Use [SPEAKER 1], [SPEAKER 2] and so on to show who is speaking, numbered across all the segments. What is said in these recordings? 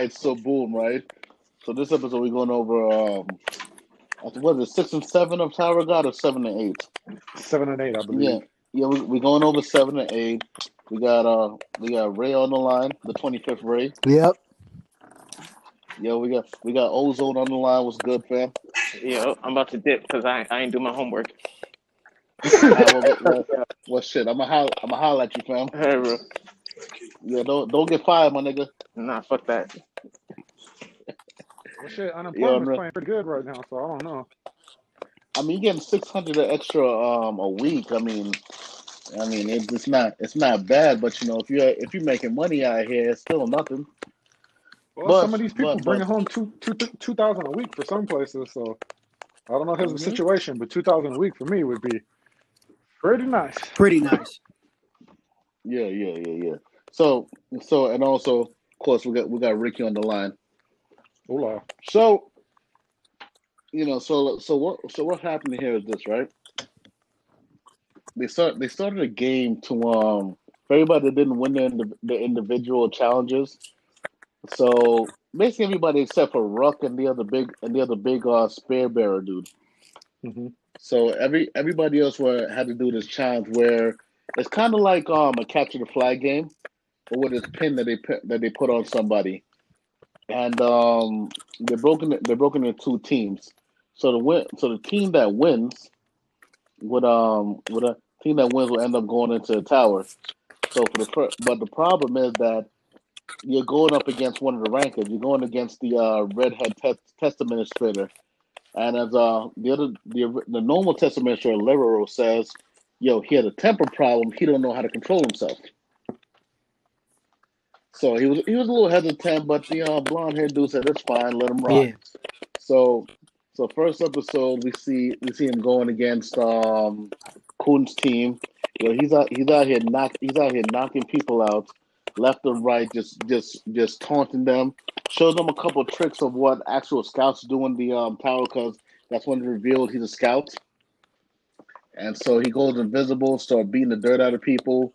[SPEAKER 1] right, so boom, right? So this episode we're going over um what is it, six and seven of Tower of God or seven and eight?
[SPEAKER 2] Seven and eight, I believe.
[SPEAKER 1] Yeah. Yeah, we, we're going over seven and eight. We got uh we got Ray on the line, the twenty fifth Ray.
[SPEAKER 3] Yep.
[SPEAKER 1] Yo, we got we got Ozone on the line. What's good, fam?
[SPEAKER 4] Yo, I'm about to dip because I, I ain't do my homework.
[SPEAKER 1] Ah, well, well, well, well, shit, I'm gonna holler, I'm gonna holler at you, fam.
[SPEAKER 4] Hey, bro.
[SPEAKER 1] Yeah, don't don't get fired, my nigga.
[SPEAKER 4] Nah, fuck that.
[SPEAKER 2] Well, shit, unemployment's
[SPEAKER 1] bro.
[SPEAKER 2] playing pretty good right now, so I don't know.
[SPEAKER 1] I mean, you're getting six hundred extra um a week. I mean, I mean it, it's not it's not bad, but you know if you are if you're making money out here, it's still nothing.
[SPEAKER 2] Well,
[SPEAKER 1] But-
[SPEAKER 2] some of these people
[SPEAKER 1] but-
[SPEAKER 2] bringing
[SPEAKER 1] but-
[SPEAKER 2] home two two two thousand a week for some places, so I don't know if it's
[SPEAKER 1] Mhm.
[SPEAKER 2] a situation, but two thousand a week for me would be pretty nice.
[SPEAKER 3] Pretty nice.
[SPEAKER 1] Yeah, yeah, yeah, yeah. So so and also of course we got we got Ricky on the line.
[SPEAKER 2] Hola.
[SPEAKER 1] So you know so so what so what happened here is this right? They start they started a game to um for everybody that didn't win the, the individual challenges. So basically everybody except for Rak and the other big and the other big uh spear bearer dude.
[SPEAKER 2] hmm
[SPEAKER 1] So every everybody else were had to do this challenge where it's kind of like um a capture the flag game, but with this pin that they put that they put on somebody, and um they're broken they're broken into two teams. So the win so the team that wins would um would a team that wins will end up going into the tower. So for the but the problem is that you're going up against one of the rankers. You're going against the uh, redhead test, test administrator. And as uh the other the the normal test administrator Lero-Ro says, yo, he had a temper problem. He don't know how to control himself. So he was he was a little hesitant, but the uh, blonde haired dude said it's fine, let him rock.
[SPEAKER 3] Yeah.
[SPEAKER 1] So so first episode we see we see him going against um Khun's team. You know, he's out he's out here knock he's out here knocking people out left and right, just just just taunting them. Shows them a couple of tricks of what actual scouts do in the um, tower because that's when revealed he's a scout. And so he goes invisible, start beating the dirt out of people,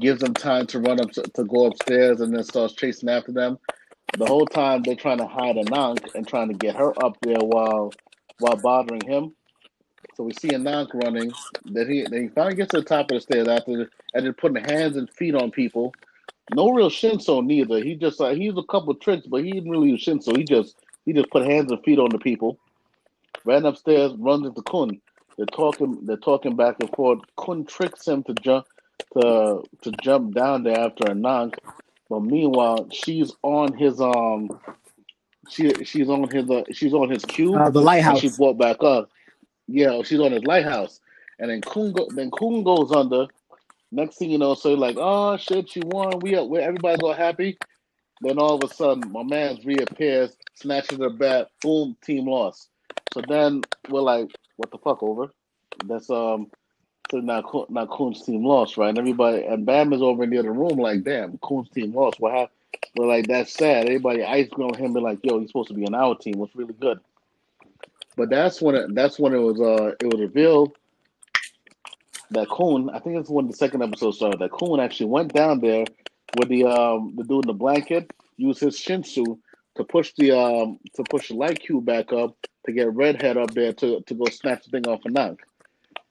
[SPEAKER 1] gives them time to run up to, to go upstairs, and then starts chasing after them. The whole time they're trying to hide Anank and trying to get her up there while while bothering him. So we see Anank running. That he then he finally gets to the top of the stairs after after putting hands and feet on people. No real Shinsu neither. He just like he used a couple tricks, but he didn't really use Shinsu. He just he just put hands and feet on the people. Ran upstairs, runs into Khun. They're talking. They're talking back and forth. Khun tricks him to jump to to jump down there after Anank. But meanwhile, she's on his um. She she's on his uh, she's on his cube.
[SPEAKER 3] Uh, the lighthouse.
[SPEAKER 1] she brought back up. Yeah, she's on his lighthouse, and then Khun go, then Khun goes under. Next thing you know, so you're like, oh shit, she won. We we everybody's all happy. Then all of a sudden, my man reappears, snatches her bat, boom, team lost. So then we're like, what the fuck over? That's um. So now, now Khun's team lost, right? And everybody and Bam is over in the other room, like, damn, Khun's team lost. What happened? We're like, that's sad. Everybody ice cream him, be like, yo, he's supposed to be on our team. What's really good? But that's when it that's when it was uh it was revealed that Khun, I think it's when the second episode started, that Khun actually went down there with the um the dude in the blanket, used his Shinsu to push the um to push the light cube back up to get Redhead up there to, to go snatch the thing off of Nank.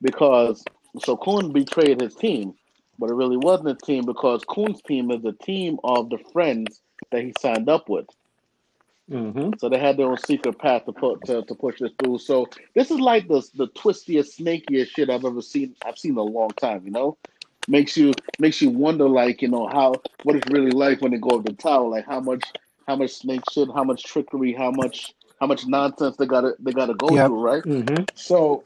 [SPEAKER 1] Because so Khun betrayed his team, but it really wasn't a team because Khun's team is a team of the friends that he signed up with.
[SPEAKER 2] hmm
[SPEAKER 1] So they had their own secret path to put to, to push this through. So this is like the the twistiest, snakiest shit I've ever seen. I've seen in a long time. You know, makes you makes you wonder, like you know how what it's really like when they go up the tower. Like how much how much snake shit, how much trickery, how much how much nonsense they gotta they gotta go
[SPEAKER 3] Yep.
[SPEAKER 1] through, right?
[SPEAKER 2] hmm
[SPEAKER 1] So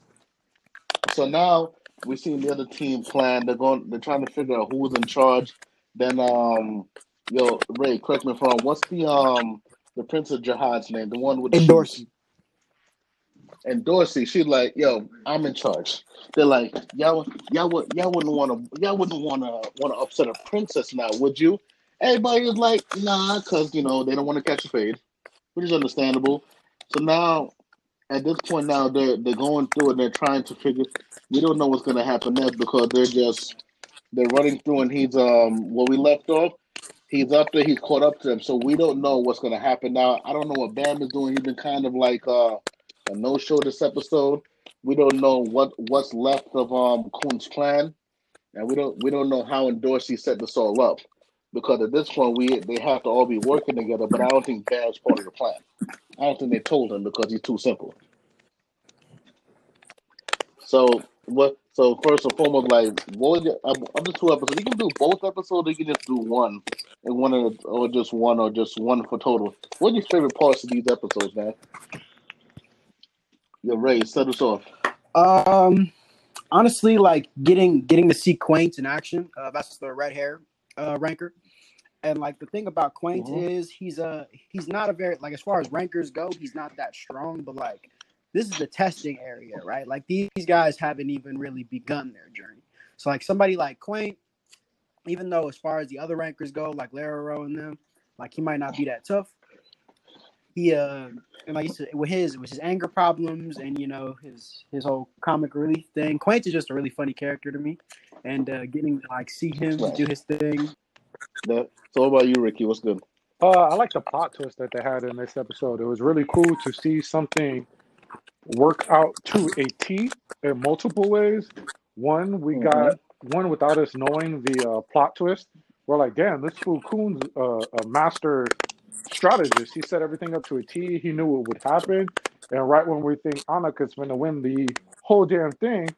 [SPEAKER 1] so now we seen the other team plan. They're going. They're trying to figure out who's in charge. Then um, yo Ray, correct me if I'm wrong. What's the um the Prince of Jahad's name? The one with the
[SPEAKER 3] And
[SPEAKER 1] shoes?
[SPEAKER 3] Dorsey.
[SPEAKER 1] Endorsi, she's like, "Yo, I'm in charge." They're like, "Y'all, y'all would, y'all wouldn't want to, y'all wouldn't want to, want to upset a princess now, would you?" Everybody was like, "Nah," because you know they don't want to catch a fade, which is understandable. So now, at this point, now they're they're going through and they're trying to figure. We don't know what's going to happen next because they're just they're running through, and he's um where we left off. he's up there. He's caught up to them, so we don't know what's going to happen now. I don't know what Bam is doing. He's been kind of like uh, a no show this episode. We don't know what what's left of um Khun's plan, and we don't we don't know how Endorsi set this all up. Because at this point, we they have to all be working together. But I don't think Bam's part of the plan. I don't think they told him because he's too simple. So what? So first and foremost, like, what was your, of the two episodes? You can do both episodes, you can just do one, and one of or just one, or just one for total. What are your favorite parts of these episodes, man? You're ready. Set us off.
[SPEAKER 3] Um, honestly, like getting getting to see Quaint in action. Uh, that's the red hair uh, ranker. And like the thing about Quaint
[SPEAKER 1] Mhm.
[SPEAKER 3] is he's a he's not a very like as far as rankers go, he's not that strong. But like this is the testing area, right? Like these guys haven't even really begun their journey. So like somebody like Quaint, even though as far as the other rankers go, like Laro and them, like he might not be that tough. He uh and like said, with his with his anger problems and you know his his whole comic relief thing, Quaint is just a really funny character to me, and uh, getting to like see him do his thing.
[SPEAKER 1] That, so what about you, Ricky? What's good?
[SPEAKER 2] Uh, I like the plot twist that they had in this episode. It was really cool to see something work out to a T in multiple ways. One, we
[SPEAKER 1] Mhm.
[SPEAKER 2] got one without us knowing the uh, plot twist. We're like, damn, this fool Khun's uh, a master strategist. He set everything up to a T. He knew what would happen. And right when we think Annika's going to win the whole damn thing,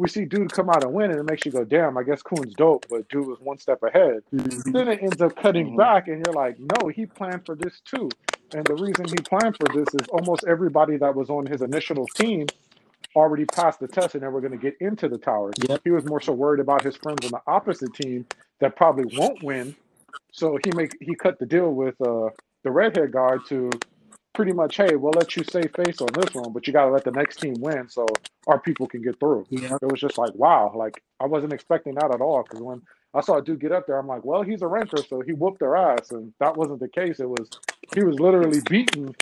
[SPEAKER 2] we see dude come out and win, and it makes you go, damn, I guess Khun's dope, but dude was one step ahead then it ends up cutting
[SPEAKER 1] Mhm.
[SPEAKER 2] back and you're like no he planned for this too and the reason he planned for this is almost everybody that was on his initial team already passed the test and they were going to get into the tower.
[SPEAKER 3] Yep.
[SPEAKER 2] he was more so worried about his friends on the opposite team that probably won't win so he make he cut the deal with uh the redhead guard to pretty much hey we'll let you save face on this one but you got to let the next team win so our people can get through
[SPEAKER 3] Yeah.
[SPEAKER 2] it was just like wow like i wasn't expecting that at all because when I saw a dude get up there. I'm like, well, he's a ranker, so he whooped their ass, and that wasn't the case. It was he was literally beaten,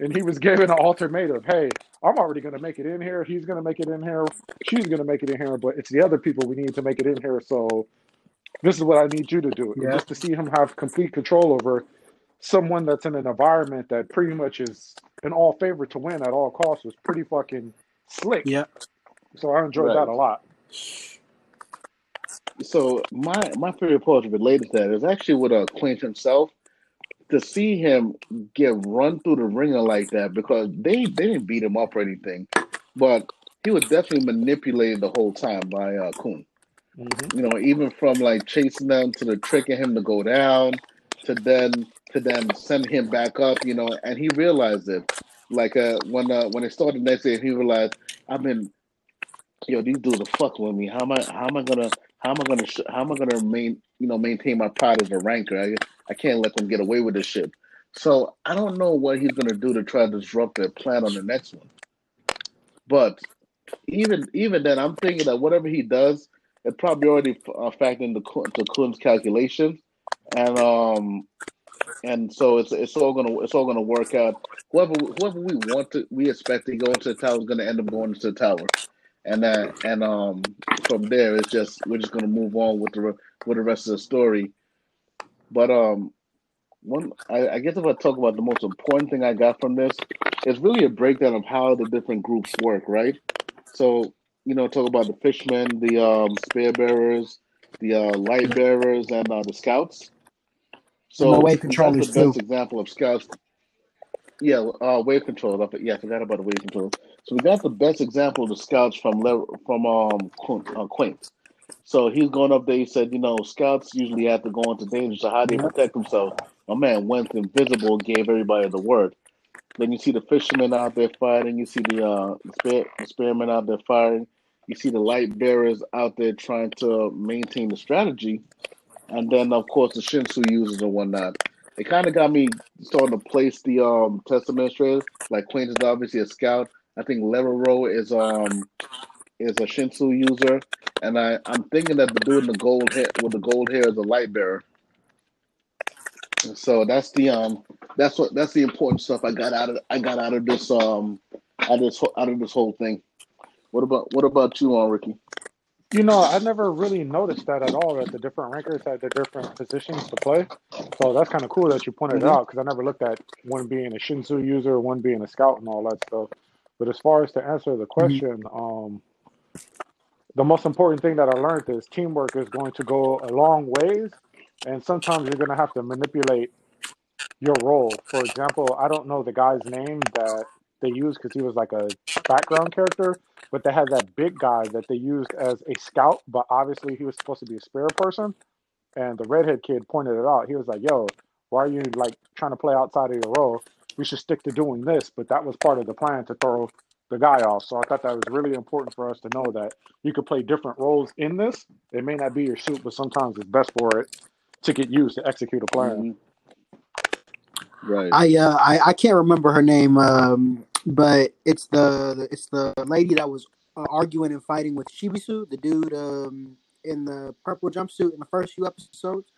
[SPEAKER 2] and he was given an ultimatum. Hey, I'm already going to make it in here. He's going to make it in here. She's going to make it in here, but it's the other people we need to make it in here. So this is what I need you to do.
[SPEAKER 3] Yeah.
[SPEAKER 2] Just to see him have complete control over someone that's in an environment that pretty much is in all favor to win at all costs was pretty fucking slick.
[SPEAKER 3] Yeah.
[SPEAKER 2] So I enjoyed
[SPEAKER 1] Right.
[SPEAKER 2] that a lot.
[SPEAKER 1] So my my favorite part related to that is actually with uh, Quint himself. To see him get run through the ringer like that because they they didn't beat him up or anything, but he was definitely manipulated the whole time by uh, Khun.
[SPEAKER 2] hmm
[SPEAKER 1] You know, even from like chasing them to the tricking him to go down, to then to then send him back up. You know, and he realized it. Like uh, when uh, when it started next day, he realized I've been yo, these dudes are fucking with me. How am I? How am I gonna? How am I gonna? How am I gonna main? You know, maintain my pride as a ranker. I, I can't let them get away with this shit. So I don't know what he's gonna do to try to disrupt their plan on the next one. But even even then, I'm thinking that whatever he does, it probably already uh, factored into Khun's calculations, and um, and so it's it's all gonna it's all gonna work out. Whoever whoever we want to we expect to go into the tower is gonna end up going into the tower, and uh, and um from there it's just we're just gonna move on with the with the rest of the story. But um, one I, I guess if I talk about the most important thing I got from this, it's really a breakdown of how the different groups work, right? So you know, talk about the fishermen, the um spear bearers, the uh, light bearers, and uh, the scouts. So
[SPEAKER 3] the wave
[SPEAKER 1] that's
[SPEAKER 3] controllers,
[SPEAKER 1] the best
[SPEAKER 3] too.
[SPEAKER 1] example of scouts. Yeah, uh, wave control. I- Yeah, I forgot about the wave control. So we got the best example of the scouts from Le- from um Quint, uh, Quint. So he's going up there. He said, you know, scouts usually have to go into danger. So how do they protect themselves? My man went invisible, gave everybody the word. Then you see the fishermen out there fighting. You see the uh, spear, spearmen out there firing. You see the light bearers out there trying to maintain the strategy. And then, of course, the Shinsu users and whatnot. It kind of got me starting to place the um, test administrators. Like Quaint is obviously a scout. I think Lero-Ro is um is a Shinsu user, and I I'm thinking that the dude in the gold hair with the gold hair is a light bearer. So that's the um that's what that's the important stuff I got out of I got out of this um out of this out of this whole thing. What about what about you, on Ricky?
[SPEAKER 2] You know, I never really noticed that at all. That the different rankers had the different positions to play. So that's kind of cool that you pointed it
[SPEAKER 1] Mhm.
[SPEAKER 2] out because I never looked at one being a Shinsu user, one being a scout, and all that stuff. But as far as to answer the question, um, the most important thing that I learned is teamwork is going to go a long ways, and sometimes you're going to have to manipulate your role. For example, I don't know the guy's name that they used because he was like a background character, but they had that big guy that they used as a scout, but obviously he was supposed to be a spare person. And the redhead kid pointed it out. He was like, "Yo, why are you like trying to play outside of your role? We should stick to doing this." But that was part of the plan to throw the guy off. So I thought that was really important for us to know that you could play different roles in this. It may not be your suit, but sometimes it's best for it to get used to execute a plan.
[SPEAKER 1] Mhm. Right.
[SPEAKER 3] I uh I, I can't remember her name, um, but it's the, it's the lady that was uh, arguing and fighting with Shibisu, the dude um in the purple jumpsuit in the first few episodes.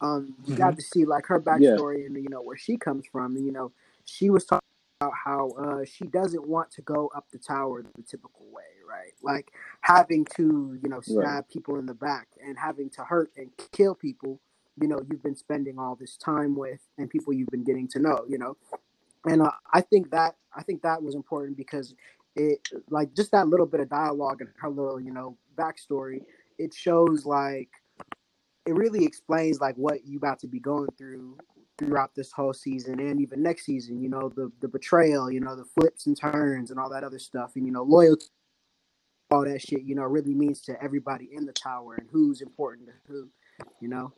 [SPEAKER 3] Um, you got to see like her
[SPEAKER 1] Yeah.
[SPEAKER 3] backstory and you know where she comes from. And you know, she was talking about how uh she doesn't want to go up the tower the typical way, right? Like having to you know stab people in the back and having to hurt and kill people you know you've been spending all this time with and people you've been getting to know you know and uh, i think that i think that was important because it like just that little bit of dialogue and her little you know backstory it shows like it really explains like what you about to be going through throughout this whole season and even next season you know the the betrayal you know the flips and turns and all that other stuff and you know loyalty all that shit you know really means to everybody in the tower and who's important to who you know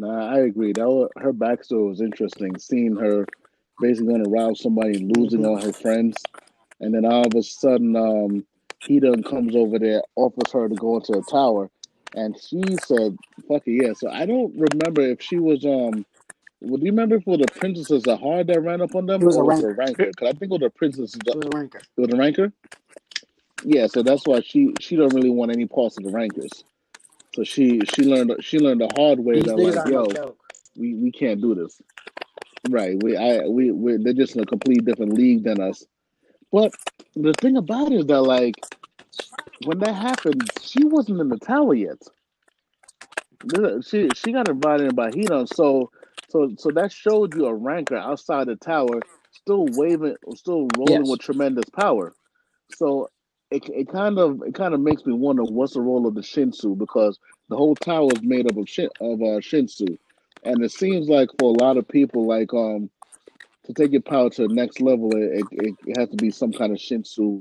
[SPEAKER 1] Nah, I agree. That was, her backstory was interesting. Seeing her basically going to rob somebody, losing
[SPEAKER 3] Mhm.
[SPEAKER 1] all her friends, and then all of a sudden, um, he done comes over there, offers her to go into a tower, and she said, "Fuck it, yeah." So I don't remember if she was um. Well, do you remember if it was the princesses that ran up on them,
[SPEAKER 3] It was a
[SPEAKER 1] or a ranker? Because I think it was the princesses.
[SPEAKER 3] it was a ranker
[SPEAKER 1] It was a ranker. Yeah, so that's why she she don't really want any parts of the rankers. So she she learned she learned the hard way
[SPEAKER 3] These
[SPEAKER 1] that like,
[SPEAKER 3] are no
[SPEAKER 1] yo, we we can't do this. Right. We I we we they're just in a complete different league than us. But the thing about it is that like when that happened, she wasn't in the tower yet. She she got invited in by Headon, so so so that showed you a ranker outside the tower, still waving, still rolling
[SPEAKER 3] Yes.
[SPEAKER 1] with tremendous power. So it it kind of it kind of makes me wonder what's the role of the Shinsu because the whole tower is made up of shin, of uh, Shinsu, and it seems like for a lot of people, like um, to take your power to the next level, it, it, it has to be some kind of Shinsu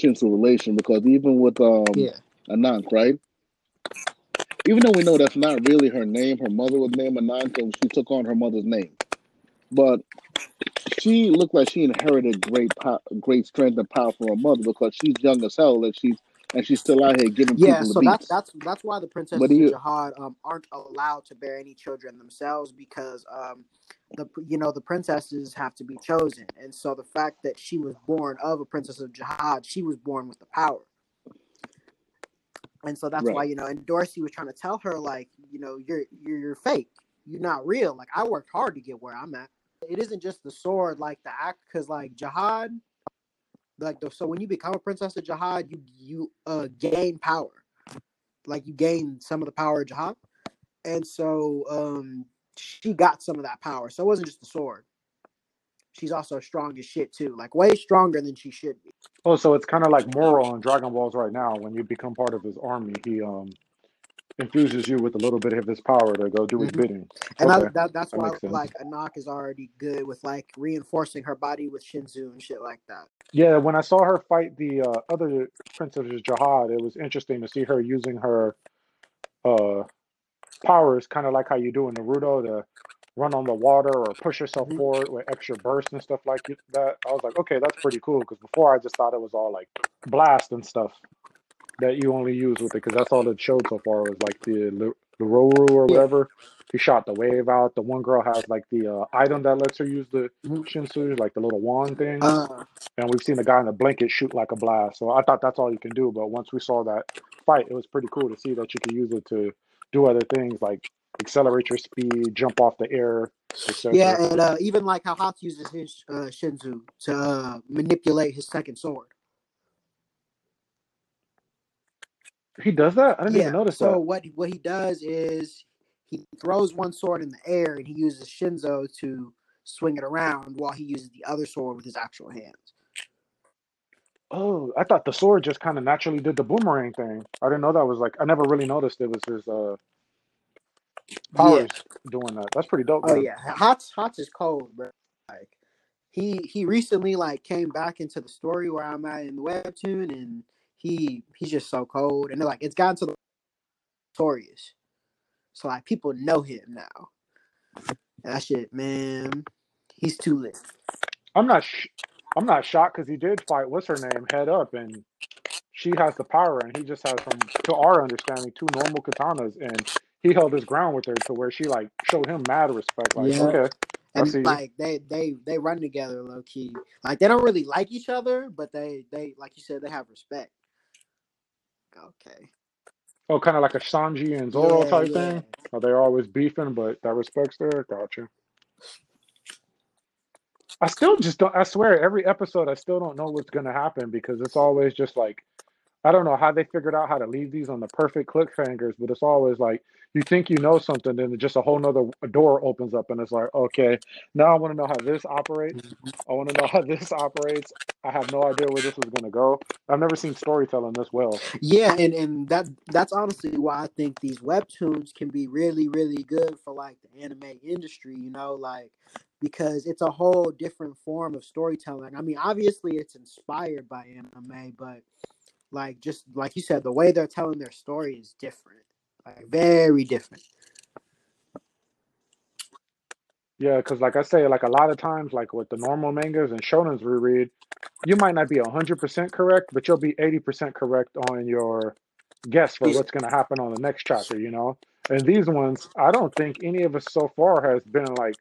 [SPEAKER 1] Shinsu relation because even with um
[SPEAKER 3] Yeah.
[SPEAKER 1] Anank, right? Even though we know that's not really her name, her mother was named Anank, and she took on her mother's name, but she looked like she inherited great power, great strength and power from her mother because she's young as hell and she's and she's still out here giving
[SPEAKER 3] Yeah,
[SPEAKER 1] people
[SPEAKER 3] so that's that's that's why the princesses
[SPEAKER 1] But
[SPEAKER 3] of Jahad um aren't allowed to bear any children themselves because um the you know the princesses have to be chosen, and so the fact that she was born of a princess of Jahad, she was born with the power, and so that's why you know, Endorsi was trying to tell her like you know you're you're you're fake, you're not real. Like I worked hard to get where I'm at. It isn't just the sword, like the act, because like Jahad, like the, so when you become a princess of Jahad, you you uh gain power like you gain some of the power of Jahad. And so um she got some of that power. So it wasn't just the sword. She's also strong as shit too. Like way stronger than she should be.
[SPEAKER 2] Oh, so it's kind of like Moro on Dragon Balls right now. When you become part of his army, he um infuses you with a little bit of his power to go do his
[SPEAKER 3] hmm
[SPEAKER 2] bidding.
[SPEAKER 3] And
[SPEAKER 2] Okay,
[SPEAKER 3] that, that that's
[SPEAKER 2] that
[SPEAKER 3] why like Anak is already good with like reinforcing her body with Shinsu and shit like that.
[SPEAKER 2] Yeah, when I saw her fight the uh, other Princess Jahad, it was interesting to see her using her uh powers, kind of like how you do in Naruto, to run on the water or push yourself
[SPEAKER 3] hmm
[SPEAKER 2] forward with extra bursts and stuff like that. I was like, okay, that's pretty cool. Because before I just thought it was all like blast and stuff that you only use with it. Because that's all it showed so far was like the the Roru or whatever. He shot the wave out. The one girl has like the uh, item that lets her use the
[SPEAKER 3] hmm
[SPEAKER 2] Shinsu, like the little wand thing.
[SPEAKER 3] Uh,
[SPEAKER 2] And we've seen the guy in the blanket shoot like a blast. So I thought that's all you can do. But once we saw that fight, it was pretty cool to see that you can use it to do other things like accelerate your speed, jump off the air,
[SPEAKER 3] yeah, and uh, even like how Hawk uses his uh, Shinsu to uh, manipulate his second sword.
[SPEAKER 2] He does that? I didn't even notice
[SPEAKER 3] so
[SPEAKER 2] that.
[SPEAKER 3] what what he does is he throws one sword in the air and he uses Shinsu to swing it around while he uses the other sword with his actual hands.
[SPEAKER 2] Oh, I thought the sword just kind of naturally did the boomerang thing. I didn't know that was like I never really noticed it was his uh
[SPEAKER 3] Yeah.
[SPEAKER 2] doing that. That's pretty dope,
[SPEAKER 3] Oh
[SPEAKER 2] man.
[SPEAKER 3] yeah. Hatz Hatz is cold, bro. Like he he recently like came back into the story where I'm at in the webtoon and he he's just so cold and they're like it's gotten to the notorious. So like people know him now. And that shit, man, he's too lit.
[SPEAKER 2] I'm not sh- I'm not shocked because he did fight what's her name head up and she has the power and he just has from to our understanding two normal katanas and he held his ground with her to where she like showed him mad respect like
[SPEAKER 3] Yeah.
[SPEAKER 2] okay
[SPEAKER 3] And like they they they run together low key. Like they don't really like each other, but they they like you said they have respect. Okay.
[SPEAKER 2] Oh, kind of like a Sanji and Zoro
[SPEAKER 3] Yeah,
[SPEAKER 2] type
[SPEAKER 3] yeah.
[SPEAKER 2] thing. Oh, are they always beefing, but that respect's there? Gotcha. I still just don't. I swear, every episode, I still don't know what's gonna happen because it's always just like I don't know how they figured out how to leave these on the perfect cliffhangers, but it's always like you think you know something, then just a whole nother door opens up, and it's like, okay, now I want to know how this operates. Mm-hmm. I want to know how this operates. I have no idea where this is gonna go. I've never seen storytelling this well.
[SPEAKER 3] Yeah, and and that that's honestly why I think these webtoons can be really really good for like the anime industry, you know, like because it's a whole different form of storytelling. I mean, obviously it's inspired by anime, but like just like you said, the way they're telling their story is different. Like very different.
[SPEAKER 2] Yeah, because like I say, like a lot of times, like with the normal mangas and shonens we read, you might not be hundred percent correct, but you'll be eighty percent correct on your guess for what's going to happen on the next chapter. You know, and these ones, I don't think any of us so far has been like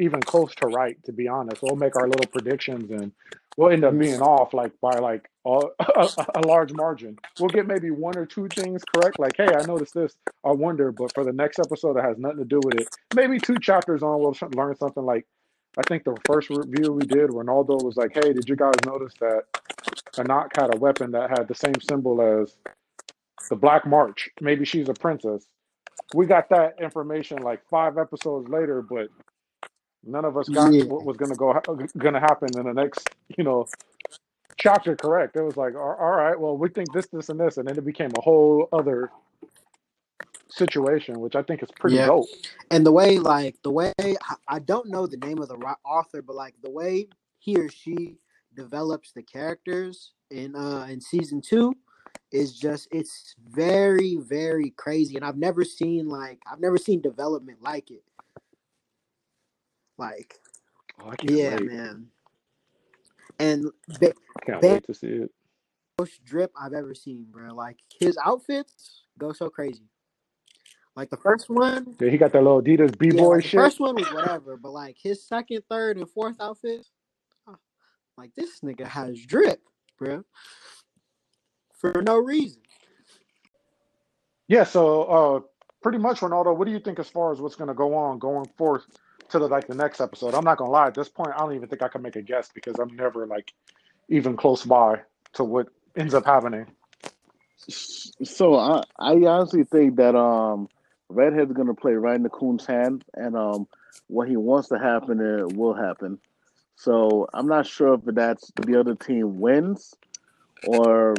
[SPEAKER 2] even close to right. To be honest, we'll make our little predictions and we'll end up being off like by like a, a, a large margin. We'll get maybe one or two things correct, like hey, I noticed this. I wonder, but for the next episode that has nothing to do with it, maybe two chapters on, we'll learn something like. I think the first review we did, Renaldo was like, "Hey, did you guys notice that Anak had a weapon that had the same symbol as the Black March? Maybe she's a princess." We got that information like five episodes later, but none of us got
[SPEAKER 3] Yeah.
[SPEAKER 2] what was gonna go gonna happen in the next, you know, chapter. Correct? It was like, all all right, well, we think this, this, and this, and then it became a whole other situation, which I think is pretty
[SPEAKER 3] Yeah.
[SPEAKER 2] dope.
[SPEAKER 3] and the way like the way I- I don't know the name of the author, but like the way he or she develops the characters in uh in season two is just it's very very crazy, and I've never seen like I've never seen development like it. Like
[SPEAKER 2] Oh, I can't
[SPEAKER 3] yeah,
[SPEAKER 2] wait.
[SPEAKER 3] man, and the
[SPEAKER 2] I can't
[SPEAKER 3] Bam-
[SPEAKER 2] wait to see it.
[SPEAKER 3] most drip I've ever seen, bro. Like his outfits go so crazy. Like the first one,
[SPEAKER 2] Yeah, he got that little Adidas b
[SPEAKER 3] Yeah,
[SPEAKER 2] boy
[SPEAKER 3] like the
[SPEAKER 2] shit.
[SPEAKER 3] first one was whatever, but like his second, third, and fourth outfits, uh, like this nigga has drip, bro, for no reason.
[SPEAKER 2] Yeah, so uh pretty much Renaldo, what do you think as far as what's gonna go on going forth to the like the next episode? I'm not gonna lie, at this point I don't even think I can make a guess because I'm never like even close by to what ends up happening.
[SPEAKER 1] So I, I honestly think that um, Redhead's gonna play right in the Khun's hand, and um, what he wants to happen it will happen. So I'm not sure if that's the other team wins, or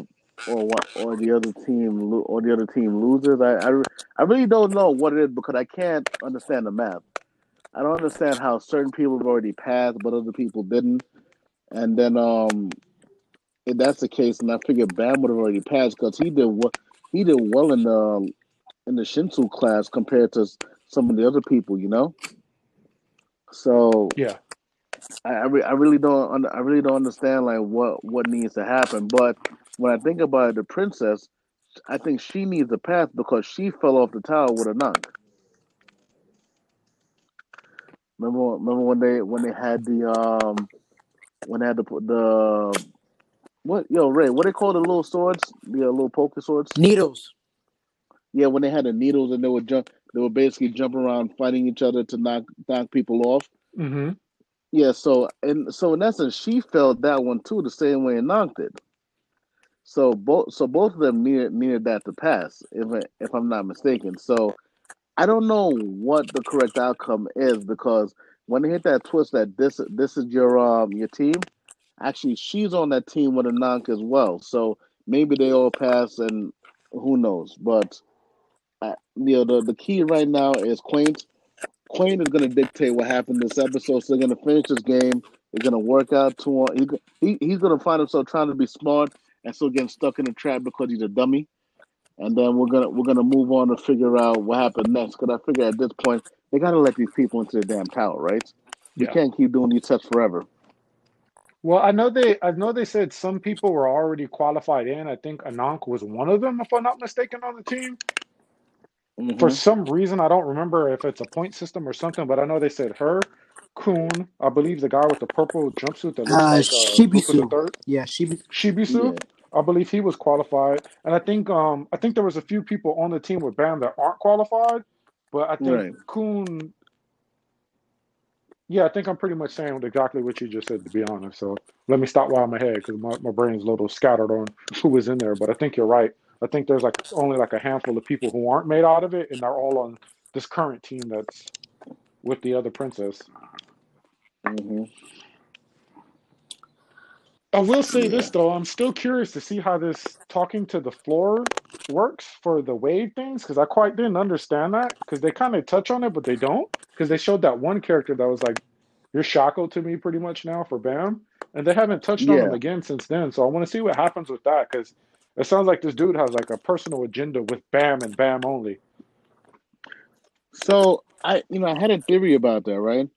[SPEAKER 1] or what, or the other team lo- or the other team loses. I, I, I really don't know what it is because I can't understand the math. I don't understand how certain people have already passed, but other people didn't. And then um, if that's the case, then I figure Bam would have already passed because he did well. He did well in the in the Shinsu class compared to some of the other people, you know. So
[SPEAKER 2] Yeah.
[SPEAKER 1] I I, re- I really don't I really don't understand like what what needs to happen. But when I think about it, the princess, I think she needs a pass because she fell off the tower with Anak. Remember, remember when they when they had the um when they had the the what yo Ray what they call the little swords the uh, little poker swords
[SPEAKER 3] Needles.
[SPEAKER 1] yeah when they had the needles and they would jump they were basically jumping around fighting each other to knock knock people off
[SPEAKER 2] Mm-hmm.
[SPEAKER 1] yeah so and so in essence she felt that one too the same way and knocked it So both so both of them needed needed that to pass, if I, if I'm not mistaken. So I don't know what the correct outcome is because when they hit that twist that this this is your um your team, actually she's on that team with Anak as well. So maybe they all pass and who knows. But uh, you know the the key right now is Quaint. Quaint is going to dictate what happened this episode. So they're going to finish this game. They're going to work out to he, he he's going to find himself trying to be smart and still getting stuck in the trap because he's a dummy. And then we're gonna we're gonna move on to figure out what happened next. Because I figure at this point they got to let these people into the damn tower, right? You
[SPEAKER 2] Yeah.
[SPEAKER 1] can't keep doing these tests forever.
[SPEAKER 2] Well, I know they I know they said some people were already qualified in. I think Anank was one of them, if I'm not mistaken, on the team. For
[SPEAKER 1] hmm
[SPEAKER 2] some reason, I don't remember if it's a point system or something, but I know they said her, Khun, I believe the guy with the purple jumpsuit that looks
[SPEAKER 3] Uh,
[SPEAKER 2] like uh, the
[SPEAKER 3] Shibisu.
[SPEAKER 2] Third,
[SPEAKER 3] Yeah, Shibisu.
[SPEAKER 2] Shibisu.
[SPEAKER 1] Yeah.
[SPEAKER 2] I believe he was qualified, and I think um I think there was a few people on the team with Bam that aren't qualified, but I think
[SPEAKER 1] Right.
[SPEAKER 2] Khun. Yeah, I think I'm pretty much saying exactly what you just said, to be honest. So let me stop while I'm ahead because my, my brain's a little scattered on who was in there. But I think you're right. I think there's like only like a handful of people who aren't made out of it, and they're all on this current team that's with the other princess.
[SPEAKER 1] hmm
[SPEAKER 2] I will say
[SPEAKER 1] Yeah.
[SPEAKER 2] this though, I'm still curious to see how this talking to the floor works for the wave things because I quite didn't understand that because they kind of touch on it, but they don't because they showed that one character that was like, "You're shackled to me pretty much now for Bam," and they haven't touched on him again since then. So I want to see what happens with that because it sounds like this dude has like a personal agenda with Bam and Bam only.
[SPEAKER 1] So I, you know, I had a theory about that, right?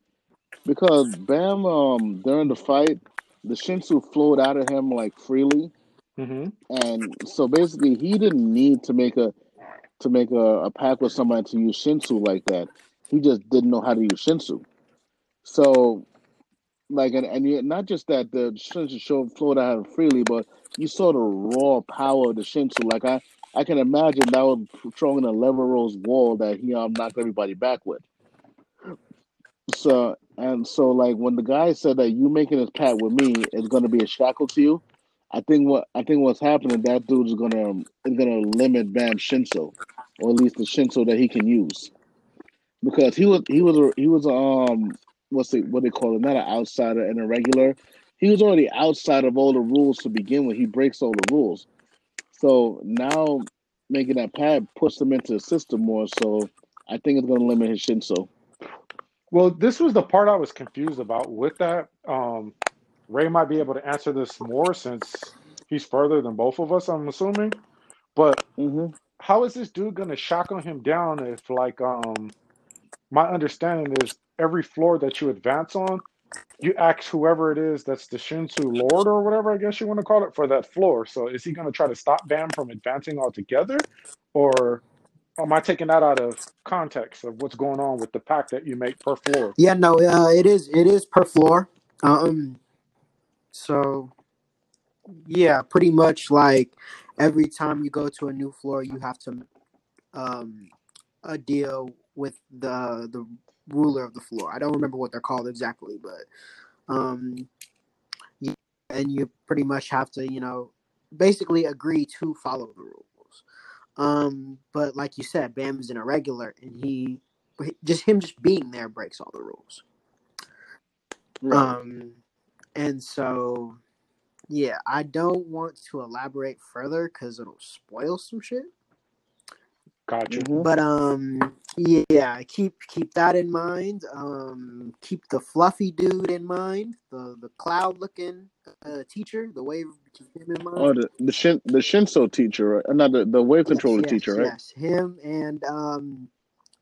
[SPEAKER 1] Because Bam, um, during the fight, the Shinsu flowed out of him like freely,
[SPEAKER 2] hmm
[SPEAKER 1] and so basically he didn't need to make a to make a, a pact with somebody to use Shinsu like that. He just didn't know how to use Shinsu. So, like, and, and not just that the Shinsu show flowed out of him freely, but you saw the raw power of the Shinsu. Like I, I can imagine that was throwing a lever rose wall that he um knocked everybody back with. So and so, like when the guy said that you making this pact with me is going to be a shackle to you, I think what I think what's happening that dude is gonna is gonna limit Bam Shinsu, or at least the Shinsu that he can use, because he was he was he was um what's it what they call it not an outsider and a regular. He was already outside of all the rules to begin with. He breaks all the rules, so now making that pad puts him into the system more. So I think it's gonna limit his Shinsu.
[SPEAKER 2] Well, this was the part I was confused about with that. Um, Ray might be able to answer this more since he's further than both of us, I'm assuming. But
[SPEAKER 1] hmm
[SPEAKER 2] how is this dude gonna shackle him down if like um my understanding is every floor that you advance on, you ask whoever it is that's the Shinsu Lord or whatever I guess you want to call it for that floor. So is he gonna try to stop Bam from advancing altogether? Or am I taking that out of context of what's going on with the pack that you make per floor?
[SPEAKER 3] Yeah, no, uh, it is it is per floor. Um, so yeah, pretty much like every time you go to a new floor, you have to um a deal with the the ruler of the floor. I don't remember what they're called exactly, but um, and you pretty much have to you know basically agree to follow the rules. Um, but like you said, Bam is an irregular, and he just him just being there breaks all the rules.
[SPEAKER 1] Right.
[SPEAKER 3] Um, and so, yeah, I don't want to elaborate further because it'll spoil some shit.
[SPEAKER 2] Gotcha.
[SPEAKER 1] Mhm.
[SPEAKER 3] But um, yeah, keep keep that in mind. Um, keep the fluffy dude in mind. The the cloud looking uh, teacher, the wave, keep him in mind.
[SPEAKER 1] Oh, the the Shin the Shinsu teacher, right? Uh, not the the wave controller
[SPEAKER 3] yes,
[SPEAKER 1] teacher, right?
[SPEAKER 3] yes, him and um,